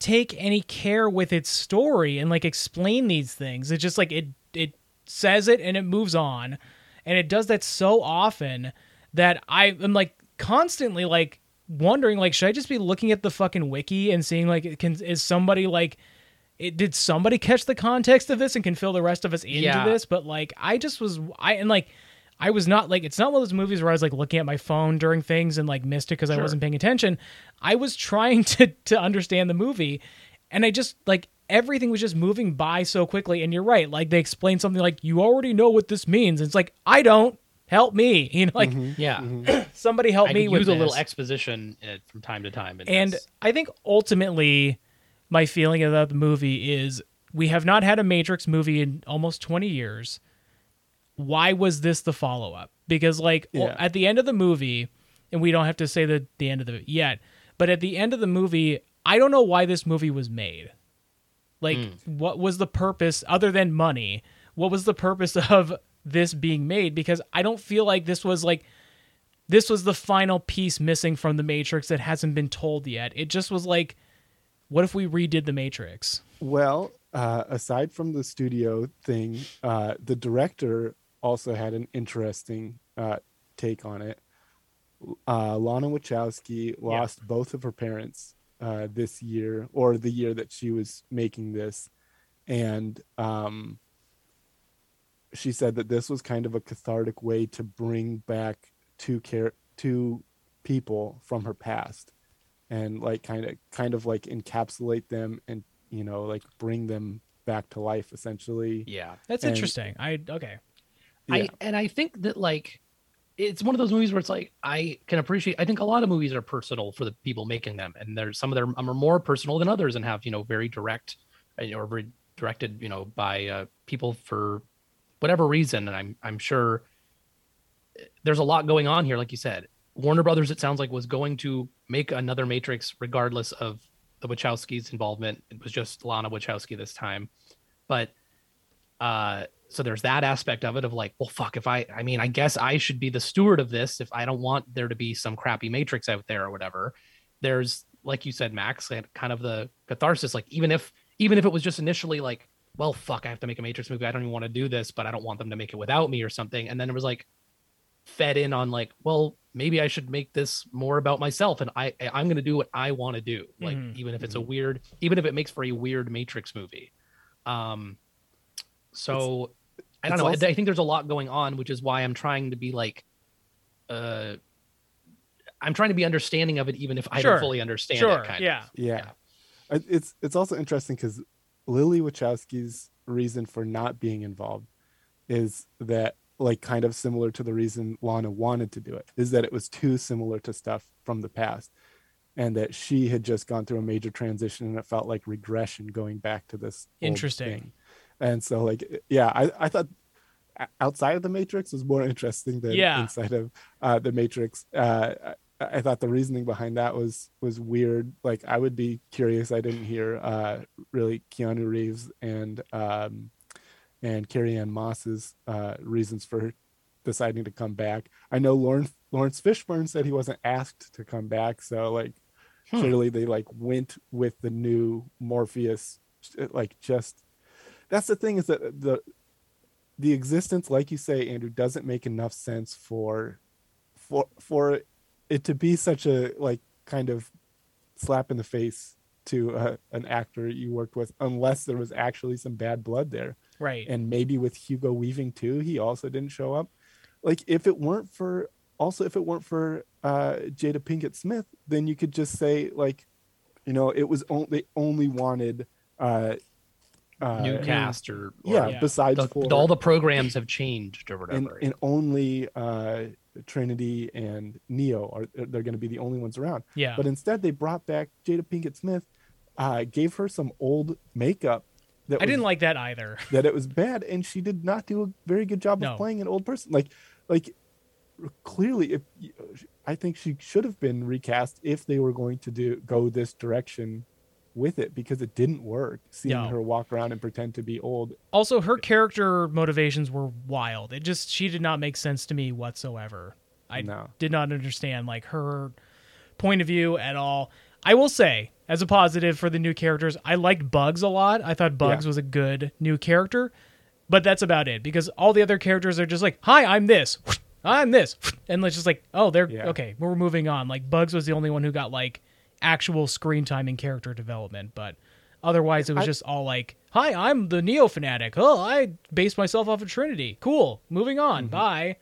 take any care with its story and like explain these things. It's just like it it says it and it moves on, and it does that so often that I am like constantly like wondering like should I just be looking at the fucking wiki and seeing like can is somebody like it, did somebody catch the context of this and can fill the rest of us into Yeah. this? But like, I just was, I and like, I was not like, it's not one of those movies where I was like looking at my phone during things and like missed it because I wasn't paying attention. I was trying to to understand the movie, and I just like everything was just moving by so quickly. And you're right, like they explain something like you already know what this means. It's like I don't. Help me, you know, like Yeah. somebody help I me could with use a little exposition uh, from time to time. in And this. I think ultimately, my feeling about the movie is we have not had a Matrix movie in almost 20 years. Why was this the follow up? Because, like, well, at the end of the movie, and we don't have to say the, the end of the yet, but at the end of the movie, I don't know why this movie was made. Like, hmm. what was the purpose other than money? What was the purpose of this being made because I don't feel like this was like this was the final piece missing from the Matrix that hasn't been told yet. It just was like, what if we redid the Matrix? Well, uh, aside from the studio thing, uh, the director also had an interesting uh, take on it. Uh, Lana Wachowski lost both of her parents uh, this year, or the year that she was making this, and um, she said that this was kind of a cathartic way to bring back two care two people from her past, and like kind of kind of like encapsulate them and you know like bring them back to life essentially. Yeah. That's And- interesting. I okay. Yeah. I and I think that like it's one of those movies where it's like I can appreciate. I think a lot of movies are personal for the people making them, and there's some of them are more personal than others and have you know very direct or very directed you know by uh, people for whatever reason. And I'm I'm sure eh, there's a lot going on here, like you said. Warner Brothers, it sounds like, was going to make another Matrix regardless of the Wachowskis' involvement. It was just Lana Wachowski this time, but uh so there's that aspect of it of like well fuck if i i mean i guess i should be the steward of this if i don't want there to be some crappy matrix out there or whatever. There's like you said max kind of the catharsis like even if even if it was just initially like well fuck i have to make a matrix movie. I don't even want to do this but i don't want them to make it without me or something. And then it was like fed in on like well maybe i should make this more about myself and i i'm going to do what i want to do like Mhm. even if it's a weird even if it makes for a weird matrix movie um so I don't know. also- I think there's a lot going on, which is why I'm trying to be like, uh, I'm trying to be understanding of it, even if I Sure. don't fully understand Sure. it. Kind yeah. Of. yeah It- it's it's also interesting because lily wachowski's reason for not being involved is that like kind of similar to the reason lana wanted to do it is that it was too similar to stuff from the past and that she had just gone through a major transition and it felt like regression going back to this Interesting. thing. and so like yeah i i thought outside of the matrix was more interesting than Yeah. inside of uh the matrix uh I, I thought the reasoning behind that was was weird like i would be curious i didn't hear uh really keanu reeves and um and carrie ann moss's uh reasons for deciding to come back i know Laurence Laurence fishburne said he wasn't asked to come back so like Hmm. clearly they like went with the new morpheus like just that's the thing is that the the existence like you say andrew doesn't make enough sense for for for it to be such a like kind of slap in the face to uh, an actor you worked with unless there was actually some bad blood there Right. and maybe with hugo weaving too he also didn't show up like if it weren't for also if it weren't for uh jada pinkett smith then you could just say like you know it was only they only wanted uh uh New cast or, or yeah, Yeah. besides the- for all the programs have changed or and, whatever. and only uh trinity and neo are they're going to be the only ones around Yeah. but instead they brought back jada pinkett smith uh gave her some old makeup that I was- didn't like that either. that it was bad and she did not do a very good job No. of playing an old person like like clearly if i think she should have been recast if they were going to do go this direction with it because it didn't work seeing No. her walk around and pretend to be old Also, her character motivations were wild. It just she did not make sense to me whatsoever. I No. did not understand like her point of view at all. I will say, as a positive for the new characters, I liked Bugs a lot. I thought Bugs Yeah. was a good new character, but that's about it because all the other characters are just like, "Hi, I'm this." I'm this. And it's just like, oh, they're Yeah. okay, we're moving on. Like Bugs was the only one who got like actual screen time and character development, but otherwise it was I- just all like, "Hi, I'm the Neo fanatic. Oh, I based myself off of Trinity. Cool. Moving Mm-hmm. on. Bye."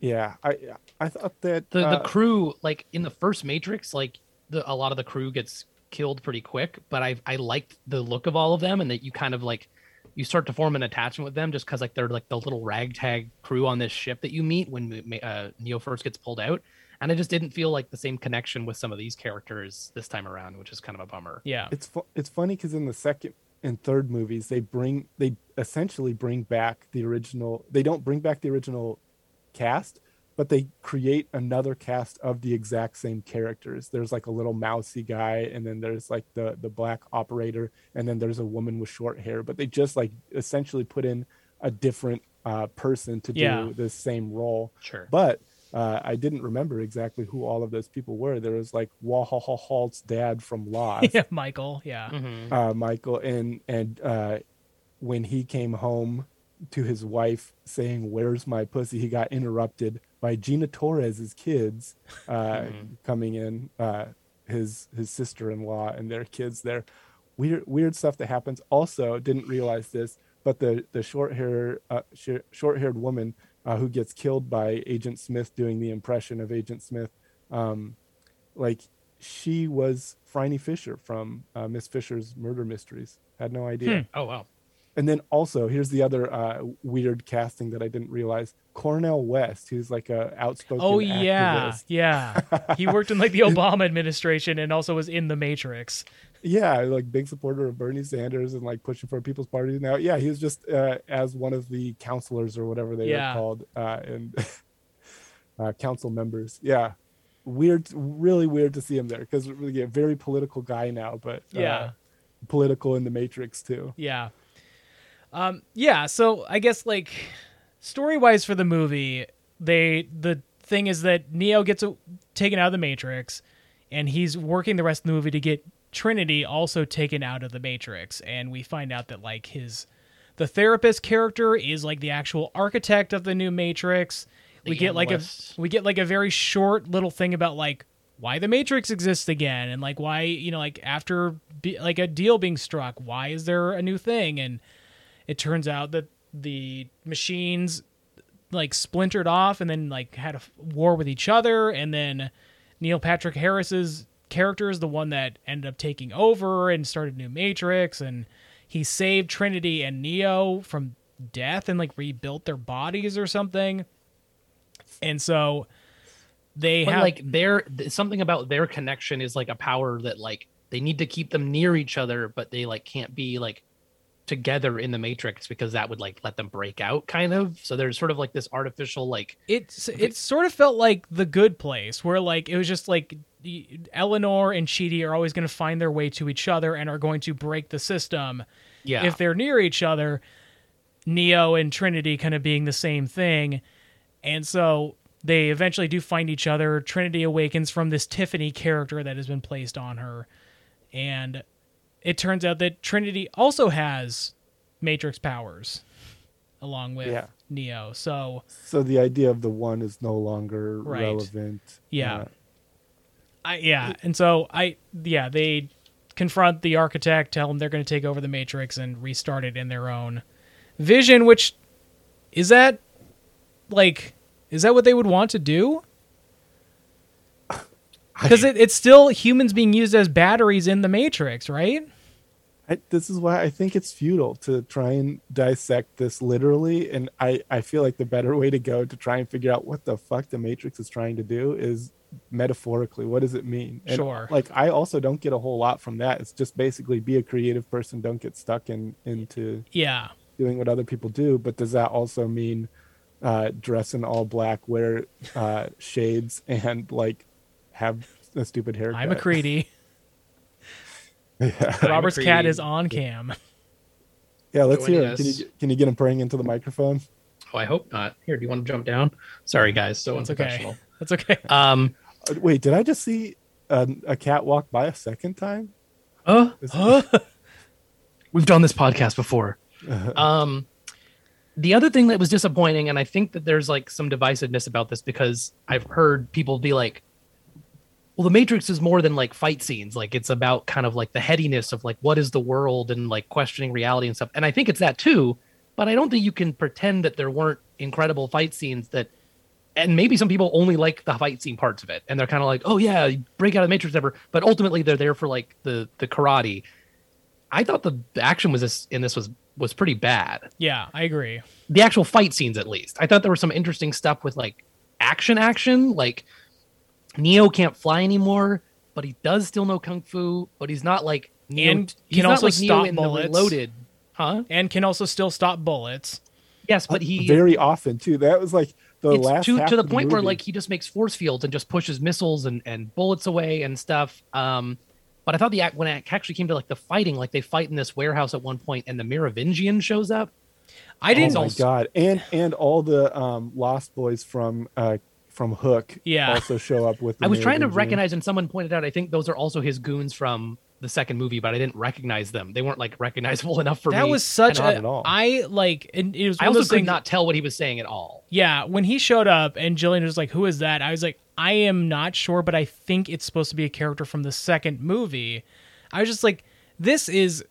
yeah i i thought that the uh, the crew like in the first matrix like the a lot of the crew gets killed pretty quick but i i liked the look of all of them and that you kind of like you start to form an attachment with them just because like they're like the little ragtag crew on this ship that you meet when uh, neo first gets pulled out and i just didn't feel like the same connection with some of these characters this time around which is kind of a bummer Yeah. it's fu- it's funny because in the second and third movies they bring they essentially bring back the original they don't bring back the original cast but they create another cast of the exact same characters there's like a little mousy guy and then there's like the the black operator and then there's a woman with short hair but they just like essentially put in a different uh, person to Yeah. do this same role. Sure. But uh, I didn't remember exactly who all of those people were. There was like Wahahalt's dad from Lost, yeah, Michael. Yeah. Mhm. uh, Michael, and and uh, when he came home to his wife saying, "Where's my pussy?" he got interrupted by Gina Torres's kids uh, coming in, uh, his his sister-in-law and their kids there. Weird weird stuff that happens. Also, didn't realize this, but the the short hair uh, sh- short haired woman uh, who gets killed by Agent Smith doing the impression of Agent Smith, um, like she was Phryne Fisher from uh, Miss Fisher's Murder Mysteries. Had no idea. Oh wow. And then also, here's the other uh, weird casting that I didn't realize: Cornel West, who's like a outspoken. Oh yeah, activist. yeah. He worked in like the Obama administration and also was in the Matrix. Yeah, like big supporter of Bernie Sanders and like pushing for a People's Party now. Yeah, he was just uh, as one of the counselors or whatever they Yeah. are called, uh, and uh, council members. Yeah, weird, really weird to see him there because really a very political guy now, but uh, Yeah. political in the Matrix too. Yeah. Um yeah, so I guess like story-wise for the movie, they the thing is that Neo gets a, taken out of the Matrix and he's working the rest of the movie to get Trinity also taken out of the Matrix and we find out that like his the therapist character is like the actual architect of the new Matrix. we The get like a we get like a very short little thing about like why the matrix exists again and like why you know like after be, like a deal being struck why is there a new thing and it turns out that the machines like splintered off and then like had a war with each other and then neil patrick harris's character is the one that ended up taking over and started new matrix and he saved trinity and neo from death and like rebuilt their bodies or something. And so they But have like their something about their connection is like a power that like they need to keep them near each other, but they like can't be like together in the matrix because that would like let them break out kind of. So there's sort of like this artificial like it's it sort of felt like the good place where like it was just like Eleanor and Chidi are always going to find their way to each other and are going to break the system yeah. if they're near each other. Neo and Trinity kind of being the same thing. And so they eventually do find each other. Trinity awakens from this Tiffany character that has been placed on her. And it turns out that Trinity also has Matrix powers along with Yeah. Neo. So So the idea of the one is no longer Right. relevant. Yeah. Uh, I yeah, and so I yeah they confront the architect, tell him they're going to take over the Matrix and restart it in their own vision. Which is that like is that what they would want to do? Because it, it's still humans being used as batteries in the Matrix, right? I, this is why I think it's futile to try and dissect this literally, and I I feel like the better way to go to try and figure out what the fuck the Matrix is trying to do is metaphorically. What does it mean? And, Sure. Like I also don't get a whole lot from that. It's just basically be a creative person. Don't get stuck in into Yeah. doing what other people do. But does that also mean uh, dress in all black, wear uh, shades, and like have a stupid haircut? I'm a Creedy. yeah. Robert's cat is on cam. yeah, let's hear it. Can you get- can you get him praying into the microphone? Oh, I hope not. Here, do you want to jump down? Sorry guys, so That's okay. unprofessional. That's okay. Um Uh, Wait, did I just see a, a cat walk by a second time? uh, Is- we've done this podcast before. um, the other thing that was disappointing, and I think that there's like some divisiveness about this because I've heard people be like, "Well, the Matrix is more than like fight scenes. Like it's about kind of like the headiness of like what is the world and like questioning reality and stuff." And I think it's that too. But I don't think you can pretend that there weren't incredible fight scenes that. And maybe some people only like the fight scene parts of it, and they're kind of like, "Oh yeah, break out of the Matrix, ever." But ultimately, they're there for like the the karate. I thought the action was this in this was was pretty bad. yeah, I agree. The actual fight scenes, at least, I thought there was some interesting stuff with like action, action. Like Neo can't fly anymore, but he does still know kung fu. But he's not like Neo, And he's can not also like Neo stop in bullets. the Reloaded, huh? And can also still stop bullets. Yes, but he very often too. That was like the it's last to half to the of point where like he just makes force fields and just pushes missiles and and bullets away and stuff. Um, but I thought the act when it actually came to like the fighting, like they fight in this warehouse at one point, and the Merovingian shows up. I didn't. Oh my god! And and all the um, Lost Boys from uh, from Hook, Yeah. also show up with. The I was trying to Merovingian. recognize, and someone pointed out, I think those are also his goons from the second movie, but I didn't recognize them. They weren't like recognizable enough for me. that was such And a. at all. I like. And it was. I one of also could things- not tell what he was saying at all. Yeah, when he showed up and Jillian was like, "Who is that?" I was like, "I am not sure, but I think it's supposed to be a character from the second movie." I was just like, "This is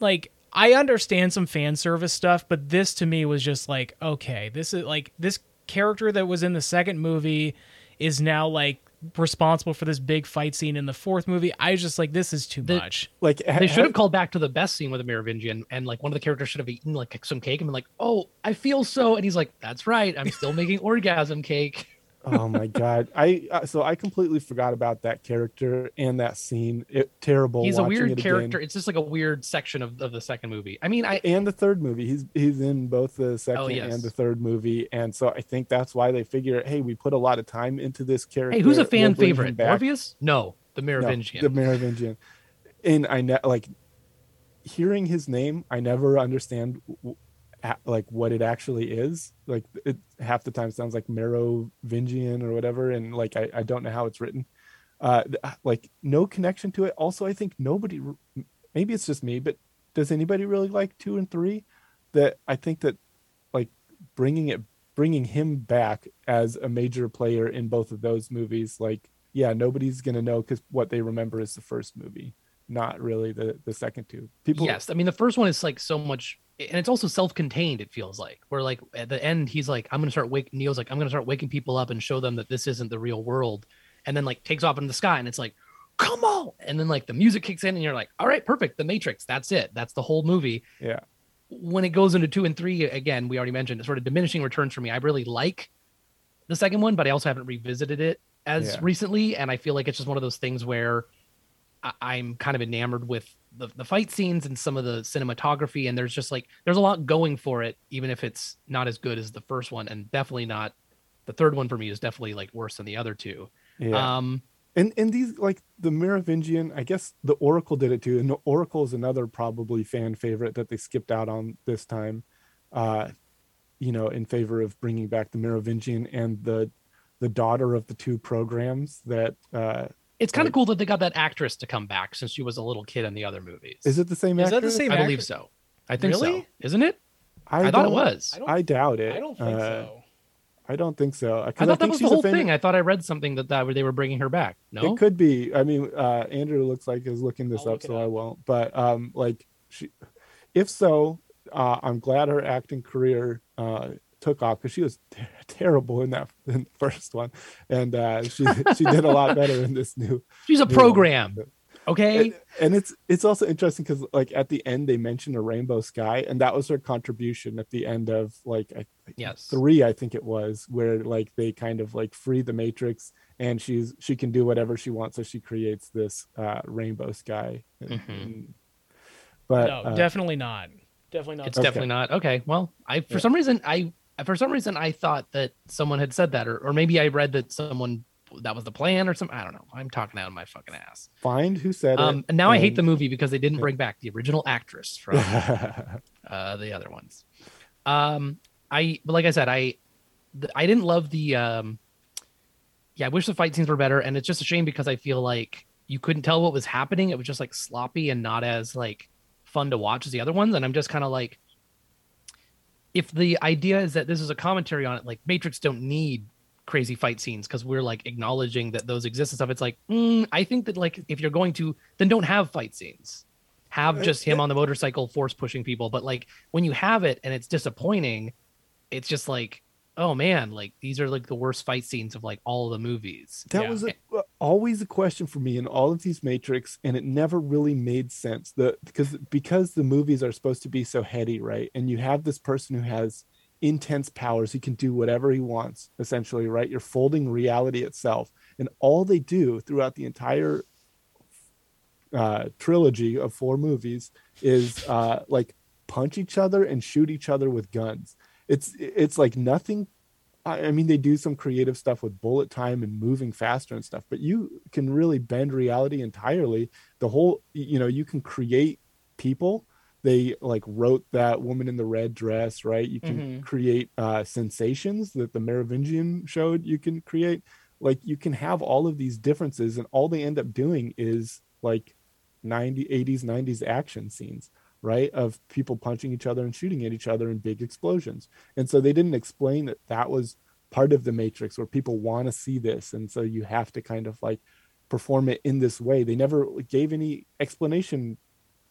like I understand some fan service stuff, but this to me was just like, okay, this is like this character that was in the second movie is now like responsible for this big fight scene in the fourth movie. I was just like, this is too The- much." Like ha- They should have ha- called back to the best scene with the Merovingian, and like one of the characters should have eaten like some cake and been like, "Oh, I feel so," and he's like, "That's right, I'm still making orgasm cake." Oh my god! I uh, so I completely forgot about that character and that scene. It terrible. He's a weird it again. character. It's just like a weird section of, of the second movie. I mean, I and the third movie. He's he's in both the second Oh, yes. and the third movie, and so I think that's why they figure, hey, we put a lot of time into this character. hey, who's a We'll fan favorite? back. Morpheus? No, the No, Merovingian. the Merovingian. And I ne- like hearing his name. I never understand w- like what it actually is. Like it half the time sounds like Merovingian or whatever, and like I, I don't know how it's written. Uh, like no connection to it. Also, I think nobody. Maybe it's just me, but does anybody really like two and three? That I think that like bringing it bringing him back as a major player in both of those movies like yeah nobody's gonna know because what they remember is the first movie not really the the second two people yes, I mean the first one is like so much, and it's also self-contained. It feels like where like at the end he's like, "I'm gonna start wake." Neo's like, "I'm gonna start waking people up and show them that this isn't the real world," and then like takes off into the sky, and it's like, "Come on!" And then like the music kicks in, and you're like, "All right, perfect." The Matrix. That's it. That's the whole movie. yeah when it goes into two and three again we already mentioned it's sort of diminishing returns for me i really like the second one but i also haven't revisited it as Yeah. recently and i feel like it's just one of those things where I- i'm kind of enamored with the, the fight scenes and some of the cinematography and there's just like there's a lot going for it even if it's not as good as the first one and definitely not the third one for me is definitely like worse than the other two. Yeah. Um and and these like the merovingian i guess the oracle did it too and the oracle is another probably fan favorite that they skipped out on this time uh you know in favor of bringing back the merovingian and the the daughter of the two programs that uh it's kind of cool that they got that actress to come back since she was a little kid in the other movies is it the same Is that the same i believe actress? so i think Really? so isn't it I, thought it was. I I doubt it. I don't think Uh, so. I don't think so. 'cause I thought that think was she's the a whole famous- thing. I thought I read something that, that they were bringing her back. No, It could be. I mean, uh, Andrew looks like is looking this I'll up, look it so I won't. But um, like, she, if so, uh, I'm glad her acting career uh, took off because she was ter- terrible in that in the first one, and uh, she she did a lot better in this new. she's a new one. program. Okay, And, and it's it's also interesting because like at the end they mention a rainbow sky, and that was her contribution at the end of like I, yes, three i think it was where like they kind of like free the matrix and she's she can do whatever she wants so she creates this uh rainbow sky Mhm. and- but no, uh, definitely not. Definitely not. it's Okay. definitely not. Okay, well, I for Yeah. some reason I for some reason I thought that someone had said that, or or maybe I read that someone that was the plan or something. I don't know. I'm talking out of my fucking ass. find who said Um, it and now I hate the movie because they didn't bring back the original actress from uh, the other ones. Um, I but like I said, I th- I didn't love the um, yeah. I wish the fight scenes were better, and it's just a shame because I feel like you couldn't tell what was happening. It was just like sloppy and not as like fun to watch as the other ones. And I'm just kind of like, if the idea is that this is a commentary on it, like Matrix don't need crazy fight scenes because we're like acknowledging that those exist and stuff. It's like, mm, I think that like if you're going to, then don't have fight scenes. Have just him on the motorcycle force pushing people. But like when you have it and it's disappointing, it's just like, oh man, like these are like the worst fight scenes of like all the movies. that Yeah. was a, uh, always a question for me in all of these matrix and it never really made sense. The because because the movies are supposed to be so heady right? And you have this person who has intense powers he can do whatever he wants essentially right? You're folding reality itself. And all they do throughout the entire uh trilogy of four movies is uh like punch each other and shoot each other with guns it's it's like nothing I mean, they do some creative stuff with bullet time and moving faster and stuff, but you can really bend reality entirely. The whole, you know, you can create people they like wrote that woman in the red dress right you can Mhm. create uh sensations that the merovingian showed you can create like you can have all of these differences and all they end up doing is like 90 80s 90s action scenes right of people punching each other and shooting at each other in big explosions. And so they didn't explain that that was part of the matrix where people want to see this. And so you have to kind of like perform it in this way. They never gave any explanation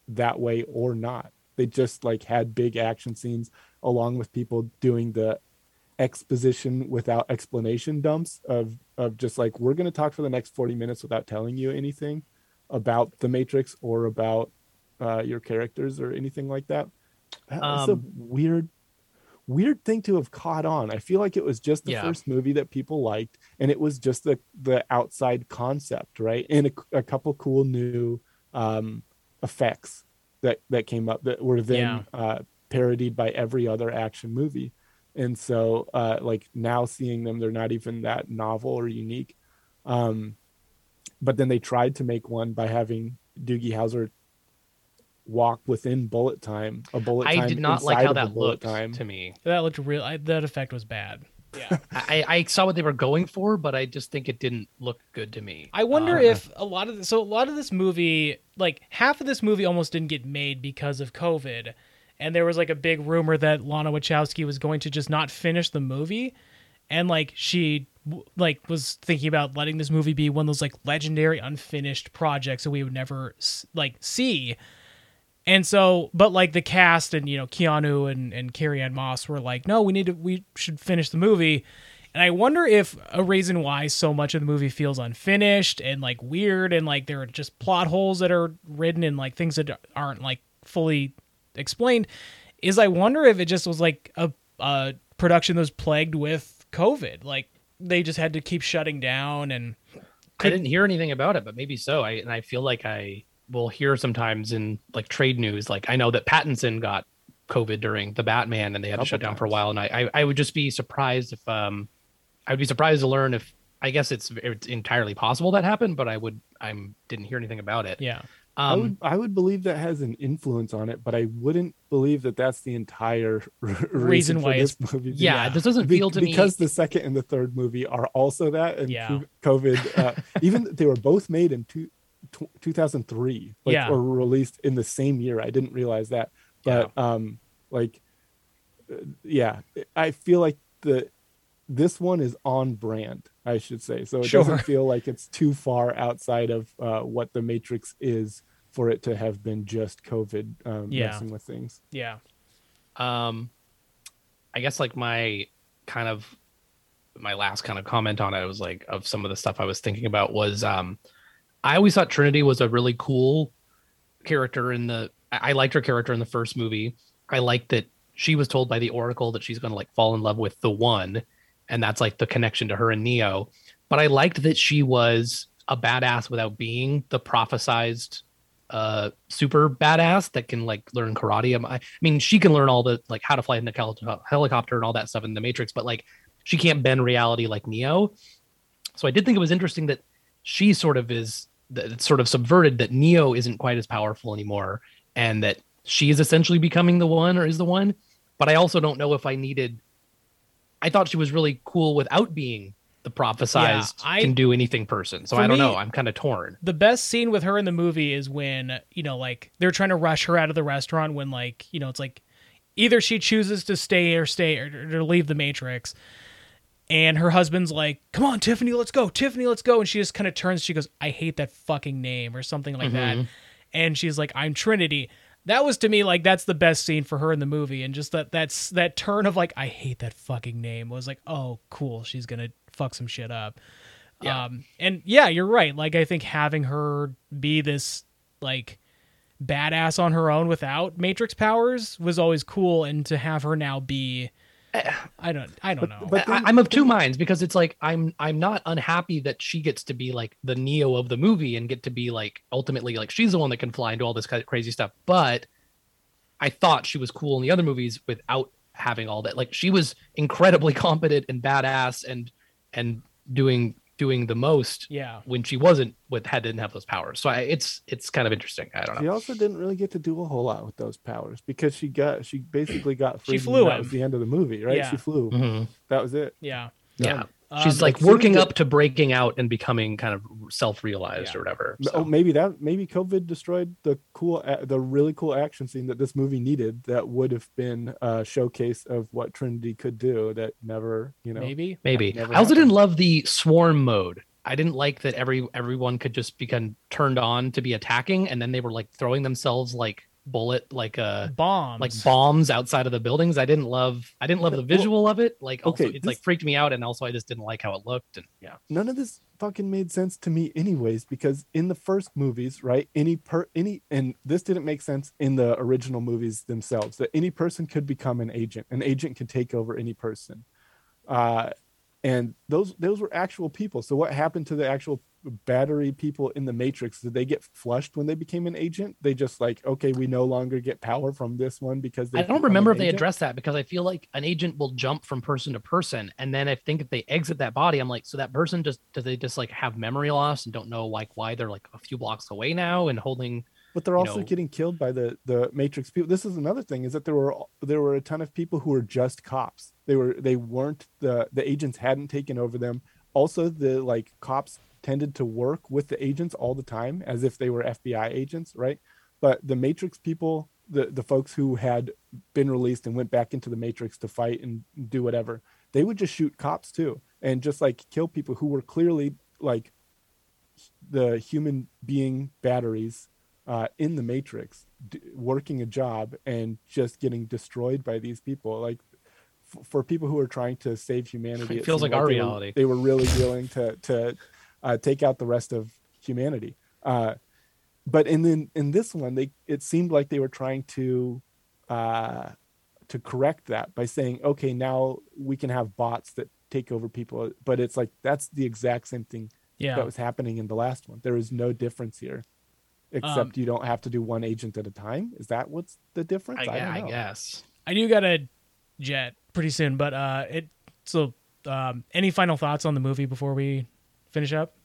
that way or not. They just like had big action scenes along with people doing the exposition without explanation dumps of of just like we're going to talk for the next 40 minutes without telling you anything about the matrix or about uh, your characters or anything like that? That's a Um, weird weird thing to have caught on. I feel like it was just the Yeah. first movie that people liked and it was just the the outside concept right? And a, a couple cool new um effects that that came up that were then Yeah. uh parodied by every other action movie. And so uh like now seeing them they're not even that novel or unique. Um but then they tried to make one by having Doogie Howser walk within bullet time a bullet I time did not like inside how that bullet looked time to me. That looked real. I, that effect was bad. Yeah. I, I saw what they were going for, but I just think it didn't look good to me. I wonder Uh, if a lot of the, so a lot of this movie, like half of this movie, almost didn't get made because of COVID, and there was like a big rumor that Lana Wachowski was going to just not finish the movie, and like she like was thinking about letting this movie be one of those like legendary unfinished projects that we would never like see. And so, but like the cast and you know Keanu and and Carrie-Anne Moss were like, no, we need to, we should finish the movie. And I wonder if a reason why so much of the movie feels unfinished and like weird and like there are just plot holes that are written and like things that aren't like fully explained is I wonder if it just was like a, a production that was plagued with COVID. Like they just had to keep shutting down and I didn't hear anything about it, but maybe so. I and I feel like I will hear sometimes in like trade news. Like I know that Pattinson got COVID during the Batman, and they had to shut down for a while. And I, I I would just be surprised if um I would be surprised to learn if I guess it's it's entirely possible that happened, but I would I'm didn't hear anything about it. yeah. I Um, would I would believe that has an influence on it, but I wouldn't believe that that's the entire reason, Reason for why this movie. yeah, yeah. this doesn't feel to because me. Because the second and the third movie are also that, and Yeah. COVID. Uh, even they were both made in two, tw 2003, like, Yeah. or released in the same year. I didn't realize that, but um, like, uh, yeah, I feel like the this one is on brand. I should say, so it Sure. doesn't feel like it's too far outside of uh, what the Matrix is for it to have been just COVID um, Yeah. messing with things. Yeah. um i guess like my kind of my last kind of comment on it was like of some of the stuff i was thinking about was um i always thought trinity was a really cool character in the i liked her character in the first movie. I liked that she was told by the oracle that she's going to like fall in love with the one and that's like the connection to her and neo. But i liked that she was a badass without being the prophesized uh super badass that can like learn karate. I, mean she can learn all the like how to fly in a hel- helicopter and all that stuff in the matrix but like she can't bend reality like neo. So i did think it was interesting that she sort of is that it's sort of subverted that neo isn't quite as powerful anymore and that she is essentially becoming the one or is the one. But i also don't know if i needed i thought she was really cool without being the prophesized I- can do anything person. So i don't me- know. I'm kind of torn. the best scene with her in the movie is when you know like they're trying to rush her out of the restaurant when like you know it's like either she chooses to stay or stay or, or leave the matrix and her husband's like come on tiffany let's go tiffany let's go. And she just kind of turns she goes i hate that fucking name or something like that. And she's like i'm trinity. That was to me like that's the best scene for her in the movie. And just that that's that turn of like i hate that fucking name was like oh cool she's gonna fuck some shit up. Yeah. um and yeah you're right. Like i think having her be this like badass on her own without matrix powers was always cool. And to have her now be i don't i don't know But I, then- I'm of two minds because it's like I'm I'm not unhappy that she gets to be like the Neo of the movie and get to be like ultimately like she's the one that can fly and do all this kind of crazy stuff. But I thought she was cool in the other movies without having all that. Like she was incredibly competent and badass and and doing doing the most Yeah. when she wasn't with had didn't have those powers. So I, it's it's kind of interesting. I don't know She also didn't really get to do a whole lot with those powers because she got she basically got She flew That him. was the end of the movie, right? Yeah. She flew. Mhm. That was it. Yeah. Yeah. Um, She's like like, working seeing up to breaking out and becoming kind of self-realized Yeah. or whatever. Oh, maybe that maybe COVID destroyed the cool, the really cool action scene that this movie needed. That would have been a showcase of what Trinity could do. That never, you know, maybe. Maybe. Never I also happened. didn't love the swarm mode. I didn't like that every everyone could just become turned on to be attacking, and then they were like throwing themselves like bullet like uh Bombs. like bombs outside of the buildings. I didn't love I didn't love the Well, visual of it. Like also okay, it like freaked me out, and also I just didn't like how it looked. And yeah, none of this fucking made sense to me anyways because in the first movies right any per any and this didn't make sense in the original movies themselves that any person could become an agent an agent could take over any person uh and those those were actual people. So what happened to the actual battery people in the matrix? Did they get flushed when they became an agent? They just like okay we no longer get power from this one because they I don't remember if they address that because I feel like an agent will jump from person to person, and then I think if they exit that body, I'm like, so that person just do they just like have memory loss and don't know like why they're like a few blocks away now and holding but they're you also know- getting killed by the the matrix people. This is another thing is that there were there were a ton of people who were just cops they were they weren't the the agents hadn't taken over them. Also the like cops tended to work with the agents all the time as if they were fbi agents right? But the matrix people the the folks who had been released and went back into the matrix to fight and do whatever they would just shoot cops too and just like kill people who were clearly like the human being batteries uh, in the matrix d- working a job and just getting destroyed by these people. Like f- for people who are trying to save humanity It feels seemed like our they were- reality. they were really willing to to uh, take out the rest of humanity uh, but in then in this one they it seemed like they were trying to uh, to correct that by saying okay now we can have bots that take over people but it's like that's the exact same thing Yeah. that was happening in the last one there is no difference here except Um, you don't have to do one agent at a time is that what's the difference I, don't I know. guess. I do got a jet pretty soon, but uh, it. So, um, any final thoughts on the movie before we finish up?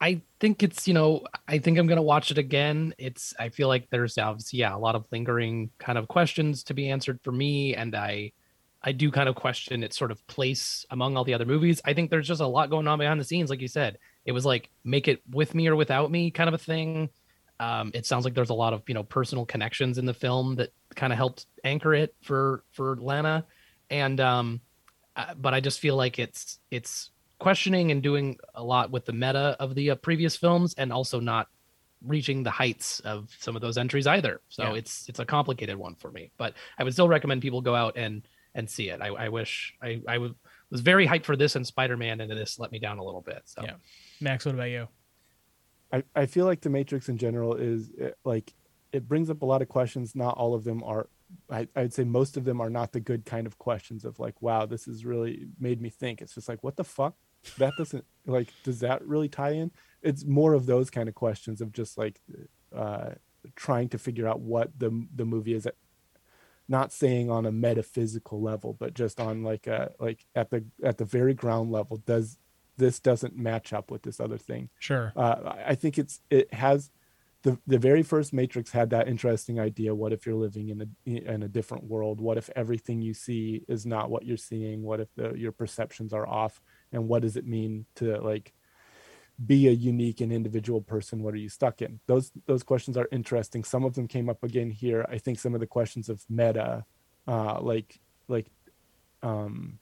I think it's you know I think I'm gonna watch it again. It's I feel like there's obviously yeah a lot of lingering kind of questions to be answered for me, and I I do kind of question its sort of place among all the other movies. I think there's just a lot going on behind the scenes, like you said. It was like make it with me or without me kind of a thing. Um, it sounds like there's a lot of you know personal connections in the film that kind of helped anchor it for for Lana, and um, uh, but I just feel like it's it's questioning and doing a lot with the meta of the uh, previous films, and also not reaching the heights of some of those entries either. So Yeah. it's it's a complicated one for me. But I would still recommend people go out and and see it. I, I wish I I w- was very hyped for this and Spider Man, and this let me down a little bit. So Yeah. Max, what about you? I, I feel like the matrix in general is eh, like it brings up a lot of questions. Not all of them are I, i'd say most of them are not the good kind of questions of like wow this has really made me think. It's just like what the fuck? That doesn't like does that really tie in? It's more of those kind of questions of just like uh trying to figure out what the the movie is not saying on a metaphysical level but just on like a like at the at the very ground level does this doesn't match up with this other thing? Sure. uh, I think it's it has the the very first Matrix had that interesting idea. What if you're living in a in a different world? What if everything you see is not what you're seeing? What if the your perceptions are off? And what does it mean to like be a unique and individual person? What are you stuck in? Those those questions are interesting. Some of them came up again here. I think some of the questions of meta, uh, like like um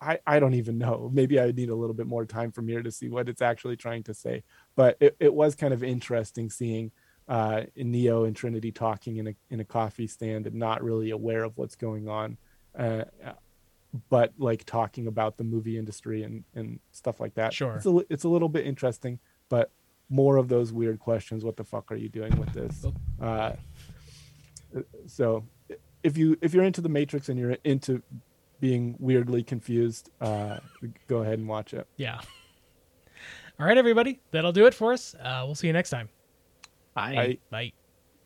I, I don't even know. Maybe I need a little bit more time from here to see what it's actually trying to say. But it, it was kind of interesting seeing uh, Neo and Trinity talking in a in a coffee stand and not really aware of what's going on, uh, but like talking about the movie industry and, and stuff like that. Sure. it's a, it's a little bit interesting, but more of those weird questions. What the fuck are you doing with this? Uh, so if you if you're into the Matrix and you're into being weirdly confused, uh, go ahead and watch it. Yeah. All right, everybody. That'll do it for us. Uh, we'll see you next time. Bye. I- Bye.